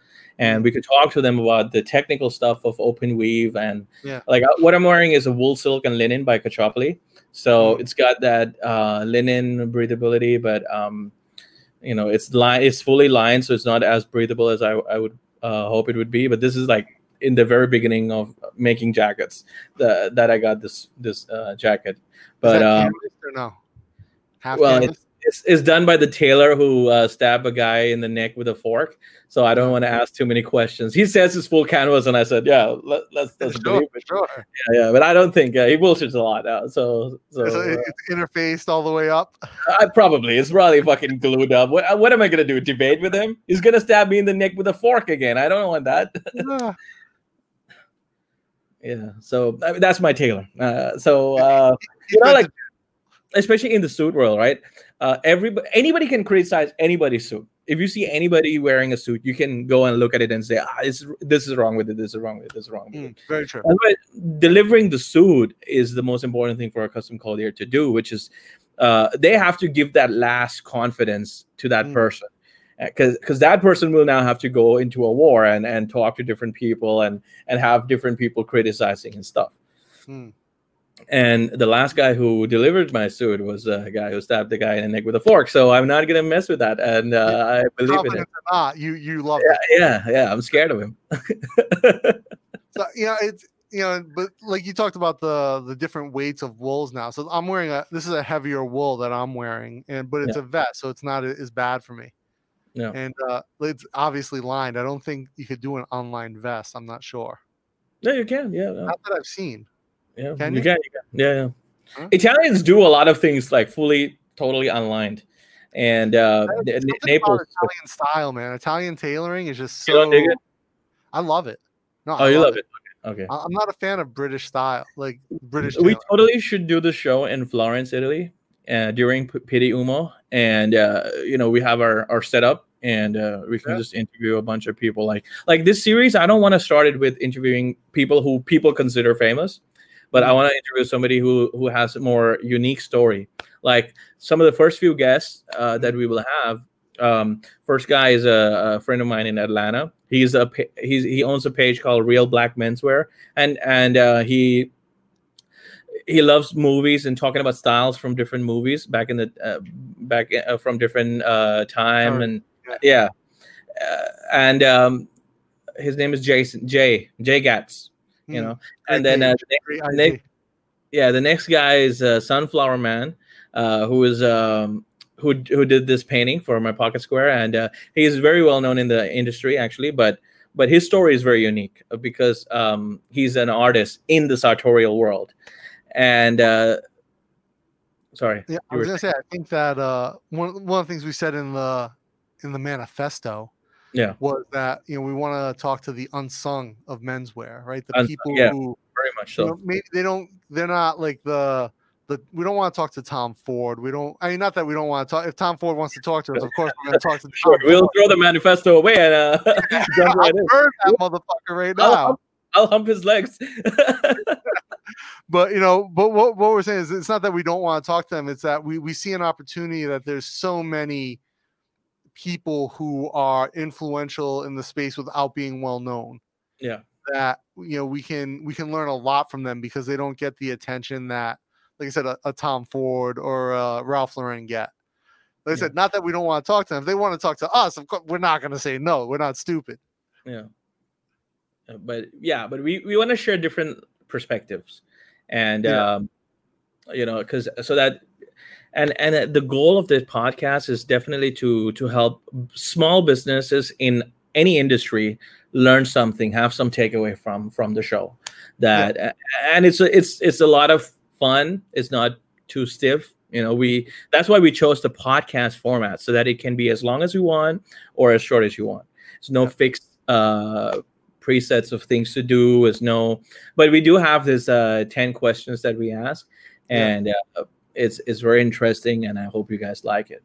[SPEAKER 2] and we could talk to them about the technical stuff of open weave and
[SPEAKER 1] yeah.
[SPEAKER 2] like uh, what I'm wearing is a wool silk and linen by Caccioppoli. So mm-hmm. it's got that uh, linen breathability, but um, you know it's line it's fully lined so it's not as breathable as i, I would uh, hope it would be but this is like in the very beginning of making jackets the, that i got this this uh, jacket but um,
[SPEAKER 1] no
[SPEAKER 2] Half well it's, it's, it's done by the tailor who uh, stabbed a guy in the neck with a fork so I don't want to ask too many questions. He says it's full canvas, and I said, "Yeah, let, us let's sure. Sure. Yeah, yeah, but I don't think uh, he bullshits a lot now. So, so,
[SPEAKER 1] so uh, it's interfaced all the way up.
[SPEAKER 2] I probably it's probably fucking glued up. What, what am I gonna do? Debate with him? He's gonna stab me in the neck with a fork again. I don't want that. Yeah. yeah. So I mean, that's my tailor. Uh, so uh, you know, like especially in the suit world, right? Uh, everybody, anybody can criticize anybody's suit if you see anybody wearing a suit, you can go and look at it and say, ah, this, this is wrong with it, this is wrong with it, this is wrong with
[SPEAKER 1] mm, it. Very true.
[SPEAKER 2] But delivering the suit is the most important thing for a custom clothier to do, which is uh, they have to give that last confidence to that mm. person because uh, because that person will now have to go into a war and and talk to different people and and have different people criticizing and stuff. Mm. And the last guy who delivered my suit was a guy who stabbed the guy in the neck with a fork. So I'm not gonna mess with that, and uh, I believe in it.
[SPEAKER 1] Not you, you love
[SPEAKER 2] yeah, it. Yeah, yeah, I'm scared of him.
[SPEAKER 1] so yeah, it's you know, but like you talked about the the different weights of wools now. So I'm wearing a this is a heavier wool that I'm wearing, and but it's yeah. a vest, so it's not as bad for me.
[SPEAKER 2] Yeah,
[SPEAKER 1] and uh, it's obviously lined. I don't think you could do an unlined vest. I'm not sure.
[SPEAKER 2] No, you can. Yeah,
[SPEAKER 1] not that I've seen.
[SPEAKER 2] Yeah, can you, you? can. You can. Yeah, yeah. Huh? Italians do a lot of things like fully, totally unlined, and uh, Naples
[SPEAKER 1] Italian style, man. Italian tailoring is just so. I love it.
[SPEAKER 2] No, oh, I you love, love it. it. Okay.
[SPEAKER 1] I'm not a fan of British style, like British.
[SPEAKER 2] We totally should do the show in Florence, Italy, uh, during Pitti Uomo, and uh, you know we have our our setup, and uh, we can yeah. just interview a bunch of people. Like like this series, I don't want to start it with interviewing people who people consider famous but I mm-hmm. want to interview somebody who who has a more unique story. Like some of the first few guests uh, that we will have. Um, first guy is a, a, friend of mine in Atlanta. He's a he's he owns a page called Real Black Menswear, and and uh, he he loves movies and talking about styles from different movies back in the uh, back uh, from different uh, time oh, and yeah, uh, and um, his name is Jason Jay Jay Gatz you hmm. know. And then uh, next, next, yeah, the next guy is uh, Sunflower Man, uh, who is um, who who did this painting for my pocket square, and uh, he is very well known in the industry actually, but but his story is very unique because um, he's an artist in the sartorial world, and uh, sorry,
[SPEAKER 1] yeah, I was gonna say I think that uh, one one of the things we said in the in the manifesto
[SPEAKER 2] yeah
[SPEAKER 1] was that you know we want to talk to the unsung of menswear right the unsung, people
[SPEAKER 2] yeah,
[SPEAKER 1] who
[SPEAKER 2] very much so
[SPEAKER 1] you know, maybe they don't they're not like the the we don't want to talk to Tom Ford. We don't. I mean, not that we don't want to talk. If Tom Ford wants to talk to us, of course we're going to talk to.
[SPEAKER 2] sure, Tom we'll Ford. throw the manifesto away and uh,
[SPEAKER 1] right. Heard that motherfucker right now.
[SPEAKER 2] I'll hump, I'll hump his legs.
[SPEAKER 1] but you know, but what what we're saying is, it's not that we don't want to talk to them. It's that we we see an opportunity that there's so many people who are influential in the space without being well known.
[SPEAKER 2] Yeah.
[SPEAKER 1] That you know we can we can learn a lot from them because they don't get the attention that like I said a, a Tom Ford or a Ralph Lauren get. Like I said, not that we don't want to talk to them. If they want to talk to us, of course we're not going to say no. We're not stupid.
[SPEAKER 2] Yeah. Uh, but yeah, but we we want to share different perspectives, and yeah. um, you know, because so that and and the goal of this podcast is definitely to to help small businesses in any industry learn something have some takeaway from from the show that yeah. and it's a, it's it's a lot of fun it's not too stiff you know we that's why we chose the podcast format so that it can be as long as you want or as short as you want it's no yeah. fixed uh presets of things to do is no but we do have this uh 10 questions that we ask and yeah. uh, it's it's very interesting and i hope you guys like it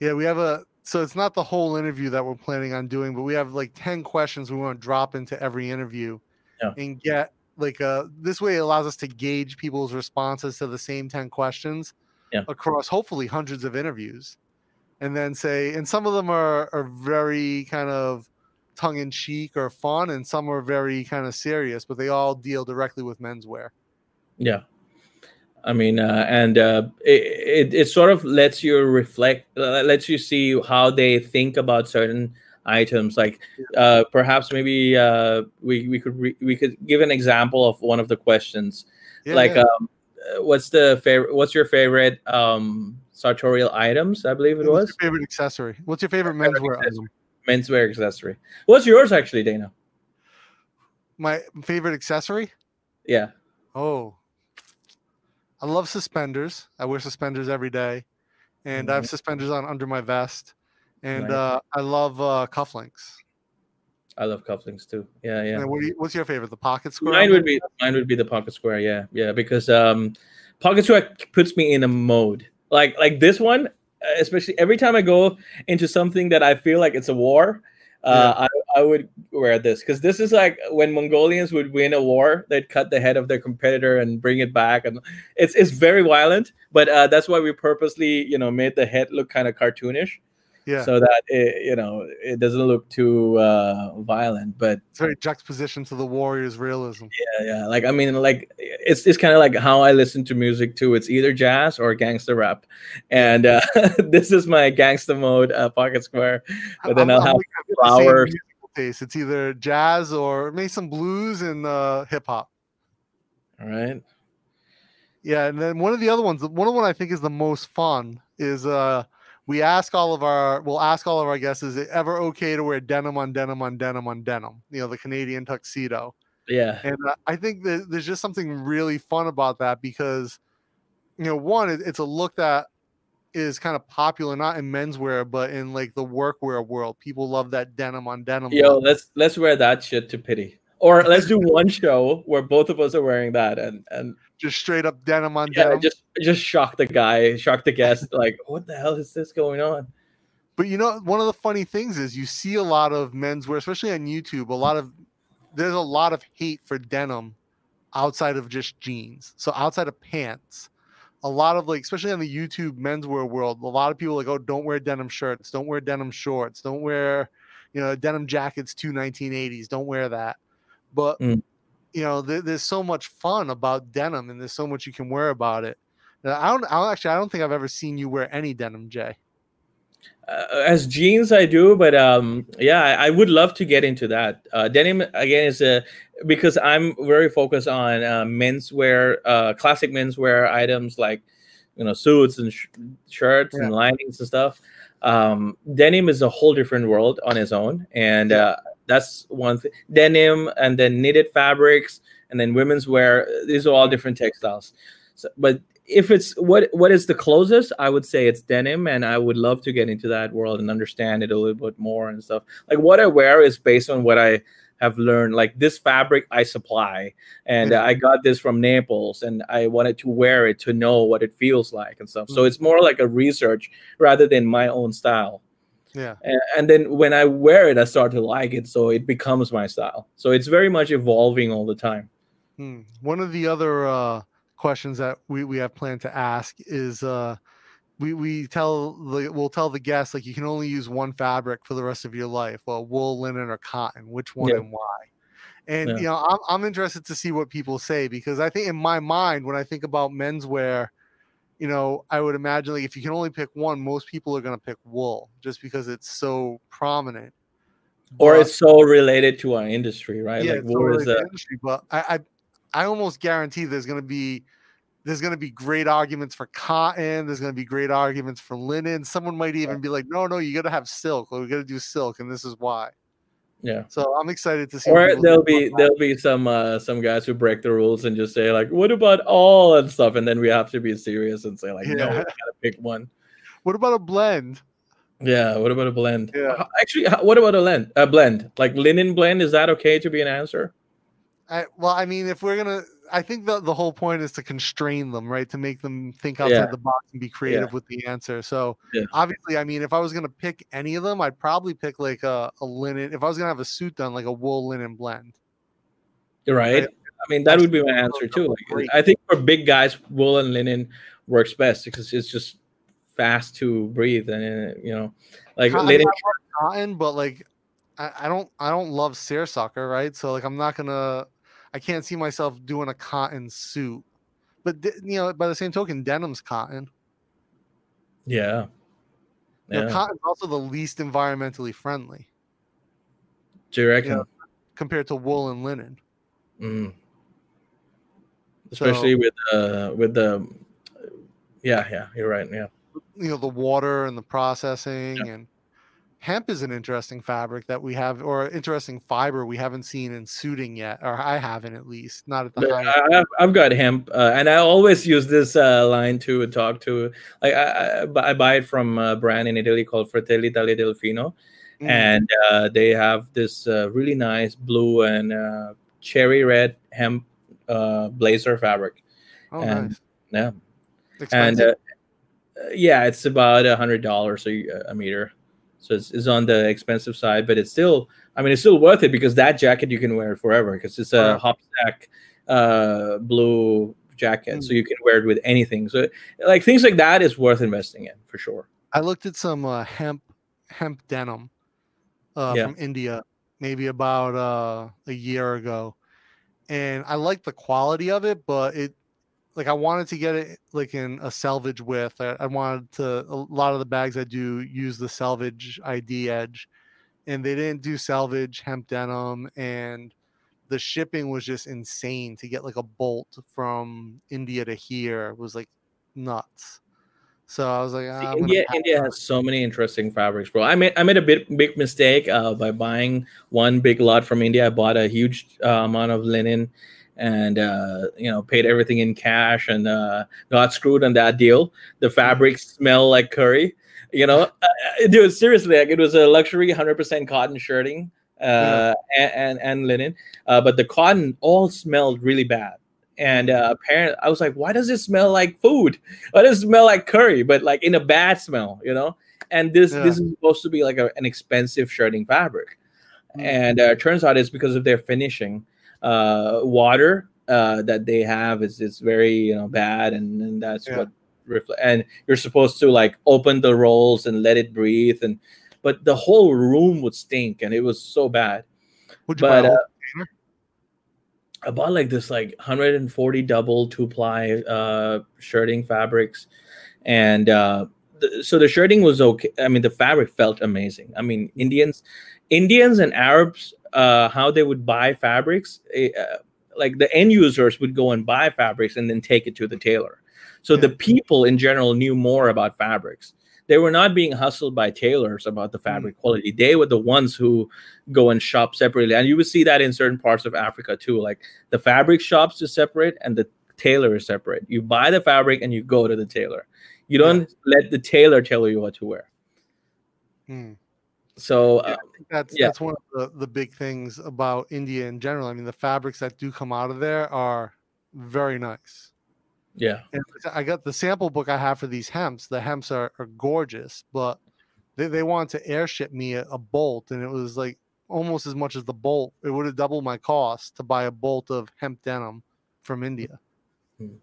[SPEAKER 1] yeah we have a so it's not the whole interview that we're planning on doing but we have like 10 questions we want to drop into every interview yeah. and get like uh this way it allows us to gauge people's responses to the same 10 questions yeah. across hopefully hundreds of interviews and then say and some of them are are very kind of tongue in cheek or fun, and some are very kind of serious, but they all deal directly with menswear.
[SPEAKER 2] Yeah. I mean, uh, and uh, it, it, it sort of lets you reflect, uh, lets you see how they think about certain items. Like uh, perhaps maybe uh, we we could re- we could give an example of one of the questions. Yeah, like, yeah. Um, uh, what's the favorite? What's your favorite um, sartorial items? I believe it
[SPEAKER 1] what's
[SPEAKER 2] was.
[SPEAKER 1] favorite accessory? What's your favorite menswear item?
[SPEAKER 2] menswear accessory. What's yours actually, Dana?
[SPEAKER 1] My favorite accessory?
[SPEAKER 2] Yeah.
[SPEAKER 1] Oh. I love suspenders. I wear suspenders every day. And mm-hmm. I have mm-hmm. suspenders on under my vest. And uh, I love uh, cufflinks.
[SPEAKER 2] I love cufflinks too. Yeah, yeah.
[SPEAKER 1] What you, what's your favorite? The pocket square?
[SPEAKER 2] Mine would be mine would be the pocket square. Yeah, yeah. Because um, pocket square puts me in a mode. Like like this one, especially every time I go into something that I feel like it's a war, uh. I, would wear this because this is like when Mongolians would win a war, they'd cut the head of their competitor and bring it back, and it's it's very violent. But uh, that's why we purposely, you know, made the head look kind of cartoonish
[SPEAKER 1] yeah
[SPEAKER 2] so that it you know it doesn't look too uh violent but
[SPEAKER 1] it's very juxtaposition to the warriors realism
[SPEAKER 2] yeah yeah like i mean like it's it's kind of like how i listen to music too it's either jazz or gangster rap and uh this is my gangster mode uh, pocket square but then i will have flowers
[SPEAKER 1] taste. It's either jazz or maybe some blues and uh hip-hop
[SPEAKER 2] all right.
[SPEAKER 1] Yeah and then one of the other ones one of the one i think is the most fun is uh we ask all of our we'll ask all of our guests is it ever okay to wear denim on denim on denim on denim? You know the canadian tuxedo.
[SPEAKER 2] Yeah.
[SPEAKER 1] And uh, i think that there's just something really fun about that because you know one it, it's a look that is kind of popular not in menswear but in like the workwear world people love that denim on denim
[SPEAKER 2] yo look. let's let's wear that shit to Pitti or let's do one show where both of us are wearing that and and
[SPEAKER 1] just straight up denim on
[SPEAKER 2] yeah,
[SPEAKER 1] denim.
[SPEAKER 2] Just just shock the guy, shock the guest. like, what the hell is this going on?
[SPEAKER 1] But you know, one of the funny things is you see a lot of menswear, especially on YouTube. A lot of there's a lot of hate for denim outside of just jeans. So outside of pants, a lot of like, especially on the YouTube menswear world, a lot of people like, oh, don't wear denim shirts, don't wear denim shorts, don't wear, you know, denim jackets to 1980s, don't wear that. But mm you know, th- there's so much fun about denim, and there's so much you can wear about it. I don't. I actually, I don't think I've ever seen you wear any denim, Jai.
[SPEAKER 2] Uh, as jeans, I do, but um, yeah, I, I, would love to get into that. Uh, denim again is a because I'm very focused on uh, menswear, uh, classic menswear items like you know suits and sh- shirts yeah. and linings and stuff. Um, denim is a whole different world on its own, and uh, that's one thing. Denim and then knitted fabrics and then women's wear. These are all different textiles. So, but if it's what what is the closest, I would say it's denim, and I would love to get into that world and understand it a little bit more and stuff. Like what I wear is based on what I have learned. Like this fabric I supply, and mm-hmm. I got this from Naples, and I wanted to wear it to know what it feels like and stuff. Mm-hmm. So it's more like a research rather than my own style.
[SPEAKER 1] Yeah.
[SPEAKER 2] And, and, then when I wear it, I start to like it. So it becomes my style. So it's very much evolving all the time.
[SPEAKER 1] Hmm. One of the other uh, questions that we, we have planned to ask is uh, we, we tell the, we'll tell the guests like you can only use one fabric for the rest of your life. Well, wool, linen, or cotton, which one yeah. and why? And yeah. you know, I'm, I'm interested to see what people say because I think in my mind, when I think about menswear, you know, I would imagine like if you can only pick one, most people are going to pick wool just because it's so prominent.
[SPEAKER 2] Or but, it's so related to our industry, right?
[SPEAKER 1] Yeah, like wool is a industry, but I, I, I almost guarantee there's going to be there's going to be great arguments for cotton. There's going to be great arguments for linen. Someone might even be like, no, no, you got to have silk. Or we got to do silk, and this is why.
[SPEAKER 2] Yeah.
[SPEAKER 1] So I'm excited to see.
[SPEAKER 2] Or there'll be there'll be some uh some guys who break the rules and just say like, "What about all?" and stuff, and then we have to be serious and say like, "No, we gotta pick one."
[SPEAKER 1] What about a blend?
[SPEAKER 2] Yeah. What about a blend?
[SPEAKER 1] Yeah.
[SPEAKER 2] Actually, what about a blend? A blend like linen blend? Is that okay to be an answer?
[SPEAKER 1] I, well, I mean, if we're gonna, I think the the whole point is to constrain them, right? To make them think outside
[SPEAKER 2] Yeah.
[SPEAKER 1] the box and be creative with the answer. So
[SPEAKER 2] Yeah.
[SPEAKER 1] obviously, I mean, if I was gonna pick any of them, I'd probably pick like a, a linen. If I was gonna have a suit done, like a wool linen blend.
[SPEAKER 2] You're right.
[SPEAKER 1] Right.
[SPEAKER 2] I mean, that would be my answer too. Like. I think for big guys, wool and linen works best because it's just fast to breathe and uh, you know, like
[SPEAKER 1] I,
[SPEAKER 2] linen.
[SPEAKER 1] Cotton, but like, I, I don't, I don't love seersucker, right? So like, I'm not gonna, I can't see myself doing a cotton suit. But you know, by the same token, denim's cotton.
[SPEAKER 2] Yeah.
[SPEAKER 1] You know, cotton's also the least environmentally friendly
[SPEAKER 2] Do you reckon?
[SPEAKER 1] Yeah. compared to wool and linen.
[SPEAKER 2] Mm. Especially with uh with the yeah yeah you're right yeah
[SPEAKER 1] You know, the water and the processing and hemp is an interesting fabric that we have, or interesting fiber we haven't seen in suiting yet, or I haven't at least, not at the
[SPEAKER 2] But
[SPEAKER 1] high.
[SPEAKER 2] I, I've- I've got hemp uh, and I always use this uh, line to talk to like I, I, I buy it from a brand in Italy called Fratelli Tallia di Delfino
[SPEAKER 1] Mm.
[SPEAKER 2] and uh, they have this uh, really nice blue and uh, cherry red hemp uh, blazer fabric
[SPEAKER 1] oh,
[SPEAKER 2] and-
[SPEAKER 1] nice.
[SPEAKER 2] yeah and
[SPEAKER 1] Expensive.
[SPEAKER 2] uh, yeah it's about a hundred dollars a, a meter so it's, it's on the expensive side but it's still i mean it's still worth it because that jacket you can wear forever because it's a
[SPEAKER 1] Correct.
[SPEAKER 2] hop uh blue jacket so
[SPEAKER 1] Mm.
[SPEAKER 2] you can wear it with anything so like things like that is worth investing in for sure
[SPEAKER 1] I looked at some uh, hemp hemp denim uh,
[SPEAKER 2] Yeah.
[SPEAKER 1] from India maybe about uh, a year ago, and I like the quality of it, but it like I wanted to get it like in a selvage width. I, I wanted to a lot of the bags I do use the selvage ID edge, and they didn't do selvage hemp denim, and the shipping was just insane to get like a bolt from India to here was like nuts. So I was like, "Ah,
[SPEAKER 2] See, India, India has so many interesting fabrics, bro. I made I made a bit big mistake uh, by buying one big lot from India. I bought a huge uh, amount of linen, and uh, you know paid everything in cash, and uh, got screwed on that deal. The fabrics smell like curry. You know, uh, dude, seriously, like it was a luxury, hundred percent cotton shirting uh, and, and and linen, uh, but the cotton all smelled really bad. And uh, apparently, I was like, "Why does it smell like food? Why does it smell like curry? But like in a bad smell, you know?" And this
[SPEAKER 1] Yeah.
[SPEAKER 2] this is supposed to be like a, an expensive shirting fabric,
[SPEAKER 1] Mm.
[SPEAKER 2] and uh, turns out it's because of their finishing. Uh, water uh, that they have is is very you know bad, and, and that's
[SPEAKER 1] Yeah.
[SPEAKER 2] what reflect. And you're supposed to like open the rolls and let it breathe, and but the whole room would stink, and it was so bad.
[SPEAKER 1] Would you buy
[SPEAKER 2] But
[SPEAKER 1] a
[SPEAKER 2] uh, I bought like this like 140 double two ply uh shirting fabrics and uh th- so the shirting was okay I mean the fabric felt amazing I mean Indians Indians and Arabs uh how they would buy fabrics eh, uh, like the end users would go and buy fabrics and then take it to the tailor. So
[SPEAKER 1] Yeah.
[SPEAKER 2] the people in general knew more about fabrics. They were not being hustled by tailors about the fabric quality. They were the ones who go and shop separately. And you would see that in certain parts of africa too like the fabric shops is separate and the tailor is separate. You buy the fabric and you go to the tailor. You don't let the tailor tell you what to wear.
[SPEAKER 1] Hmm.
[SPEAKER 2] So uh,
[SPEAKER 1] I think that's
[SPEAKER 2] yeah.
[SPEAKER 1] that's one of the, the big things about India in general. I mean, the fabrics that do come out of there are very nice.
[SPEAKER 2] yeah
[SPEAKER 1] And I got the sample book I have for these hemps. The hemps are, are gorgeous, but they, they wanted to airship me a, a bolt, and it was like almost as much as the bolt. It would have doubled my cost to buy a bolt of hemp denim from India.
[SPEAKER 2] Hmm.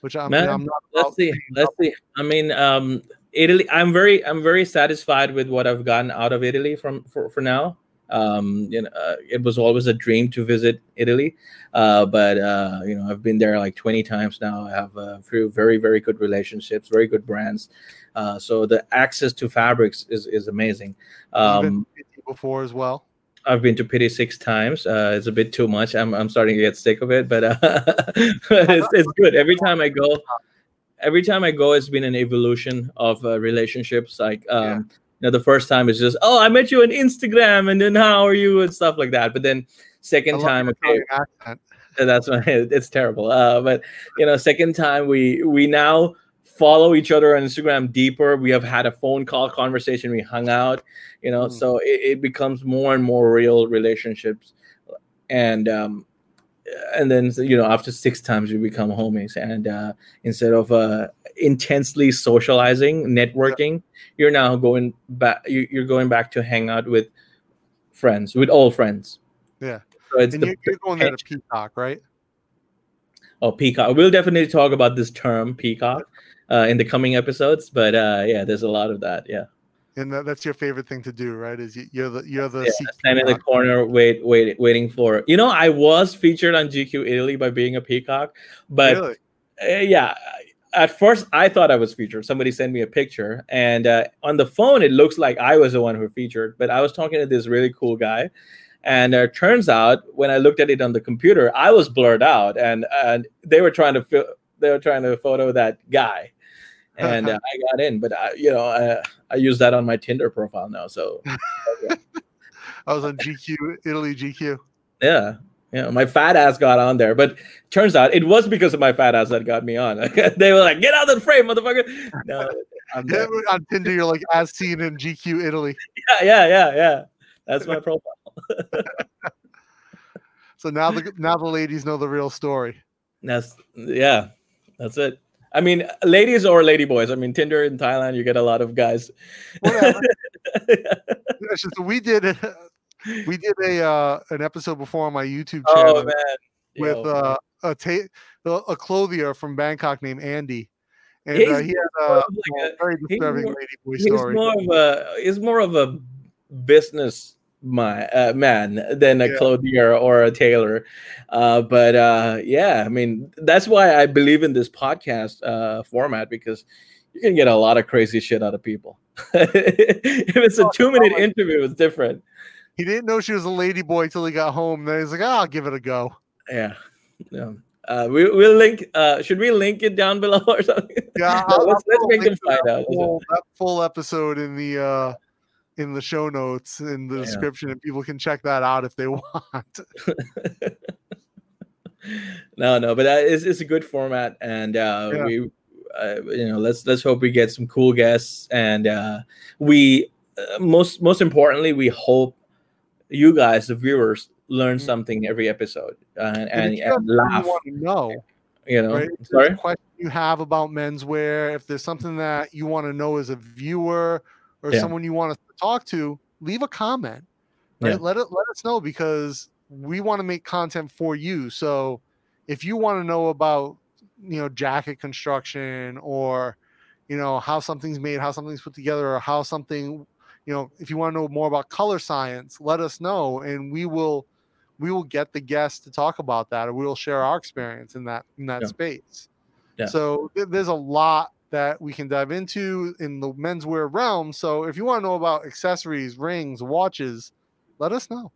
[SPEAKER 1] Which I'm,
[SPEAKER 2] Man,
[SPEAKER 1] I'm not
[SPEAKER 2] let's see let's see i mean um italy i'm very i'm very satisfied with what i've gotten out of italy from for, for now um you know uh, it was always a dream to visit italy uh but uh you know i've been there like 20 times now i have a few very very good relationships very good brands uh so the access to fabrics is is amazing um
[SPEAKER 1] before as well.
[SPEAKER 2] I've been to Pitti six times. Uh, it's a bit too much. I'm, I'm starting to get sick of it, but uh, it's, it's good. Every time I go, every time I go, it's been an evolution of uh, relationships. Like um, you know the first time is just oh i met you on instagram and then how are you? and stuff like that. But then second time okay. that's why it's terrible. Uh, but you know second time we we now follow each other on instagram deeper. We have had a phone call conversation. We hung out you know mm. so it, it, becomes more and more real relationships. And um and then you know after six times we become homies and uh instead of uh intensely socializing, networking, you're now going back. You're going back to hang out with friends, with all friends.
[SPEAKER 1] Yeah. So it's and the, you're, going there to Peacock, right?
[SPEAKER 2] Oh, Peacock. We'll definitely talk about this term, Peacock, uh, in the coming episodes. But uh, yeah, there's a lot of that. Yeah.
[SPEAKER 1] And that, that's your favorite thing to do, right? Is you're the you're the
[SPEAKER 2] yeah, stand in the corner, wait, wait, waiting for. You know, I was featured on GQ Italy by being a peacock, but really? uh, yeah, at first I thought I was featured. Somebody sent me a picture, and uh, on the phone it looks like I was the one who featured. But I was talking to this really cool guy, and uh, turns out when I looked at it on the computer, I was blurred out, and and they were trying to fi- they were trying to photo that guy, and uh, I got in. But I, you know, I, I use that on my Tinder profile now. So
[SPEAKER 1] I was on GQ Italy GQ.
[SPEAKER 2] Yeah, know, my fat ass got on there, but turns out it was because of my fat ass that got me on. they were like, "Get out of the frame, motherfucker!" No,
[SPEAKER 1] yeah, on Tinder, you're like as seen in GQ Italy.
[SPEAKER 2] Yeah, yeah, yeah, yeah. That's my profile.
[SPEAKER 1] so now the now the ladies know the real story.
[SPEAKER 2] That's yeah, that's it. I mean, ladies or lady boys. I mean, Tinder in Thailand, you get a lot of guys.
[SPEAKER 1] Whatever. so we did we did a uh, an episode before on my YouTube oh, channel oh, with uh, a ta- a clothier from Bangkok named Andy. And uh, he has a, like a, very disturbing more, lady boy story.
[SPEAKER 2] More of a he's more of a business my uh, man than a yeah. clothier or a tailor. Uh, but uh, yeah, I mean that's why I believe in this podcast uh, format because you can get a lot of crazy shit out of people. if it's a two minute interview, it's different.
[SPEAKER 1] He didn't know she was a lady boy till he got home. Then he's like, oh, I'll give it a go.
[SPEAKER 2] Yeah. Yeah. Uh, we, we'll link. Uh, should we link it down below or something?
[SPEAKER 1] Yeah, no, let's, let's make them find out. Full, that full episode in the uh, in the show notes in the yeah. description, and people can check that out if they want.
[SPEAKER 2] no, no, but is it's a good format, and uh, yeah. we, uh, you know, let's let's hope we get some cool guests, and uh, we uh, most most importantly, we hope you guys, the viewers, learn mm-hmm. something every episode uh, and, and, and laugh.
[SPEAKER 1] You know,
[SPEAKER 2] you know,
[SPEAKER 1] right? sorry. question you have about menswear, if there's something that you want to know as a viewer or yeah. someone you want to talk to, leave a comment. Right? Yeah. Let it let us know because we want to make content for you. So if you want to know about you know jacket construction or you know how something's made, how something's put together, or how something you know, if you want to know more about color science, let us know, and we will we will get the guests to talk about that, or we will share our experience in that in that yeah. space. So th- there's a lot that we can dive into in the menswear realm. So if you want to know about accessories, rings, watches, let us know.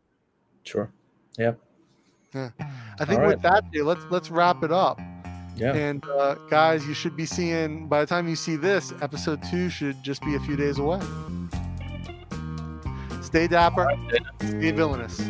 [SPEAKER 2] Sure. Yeah.
[SPEAKER 1] Yeah. I think with that, let's let's wrap it up.
[SPEAKER 2] Yeah.
[SPEAKER 1] And uh, guys, you should be seeing by the time you see this, episode two should just be a few days away. Stay dapper. Stay villainous.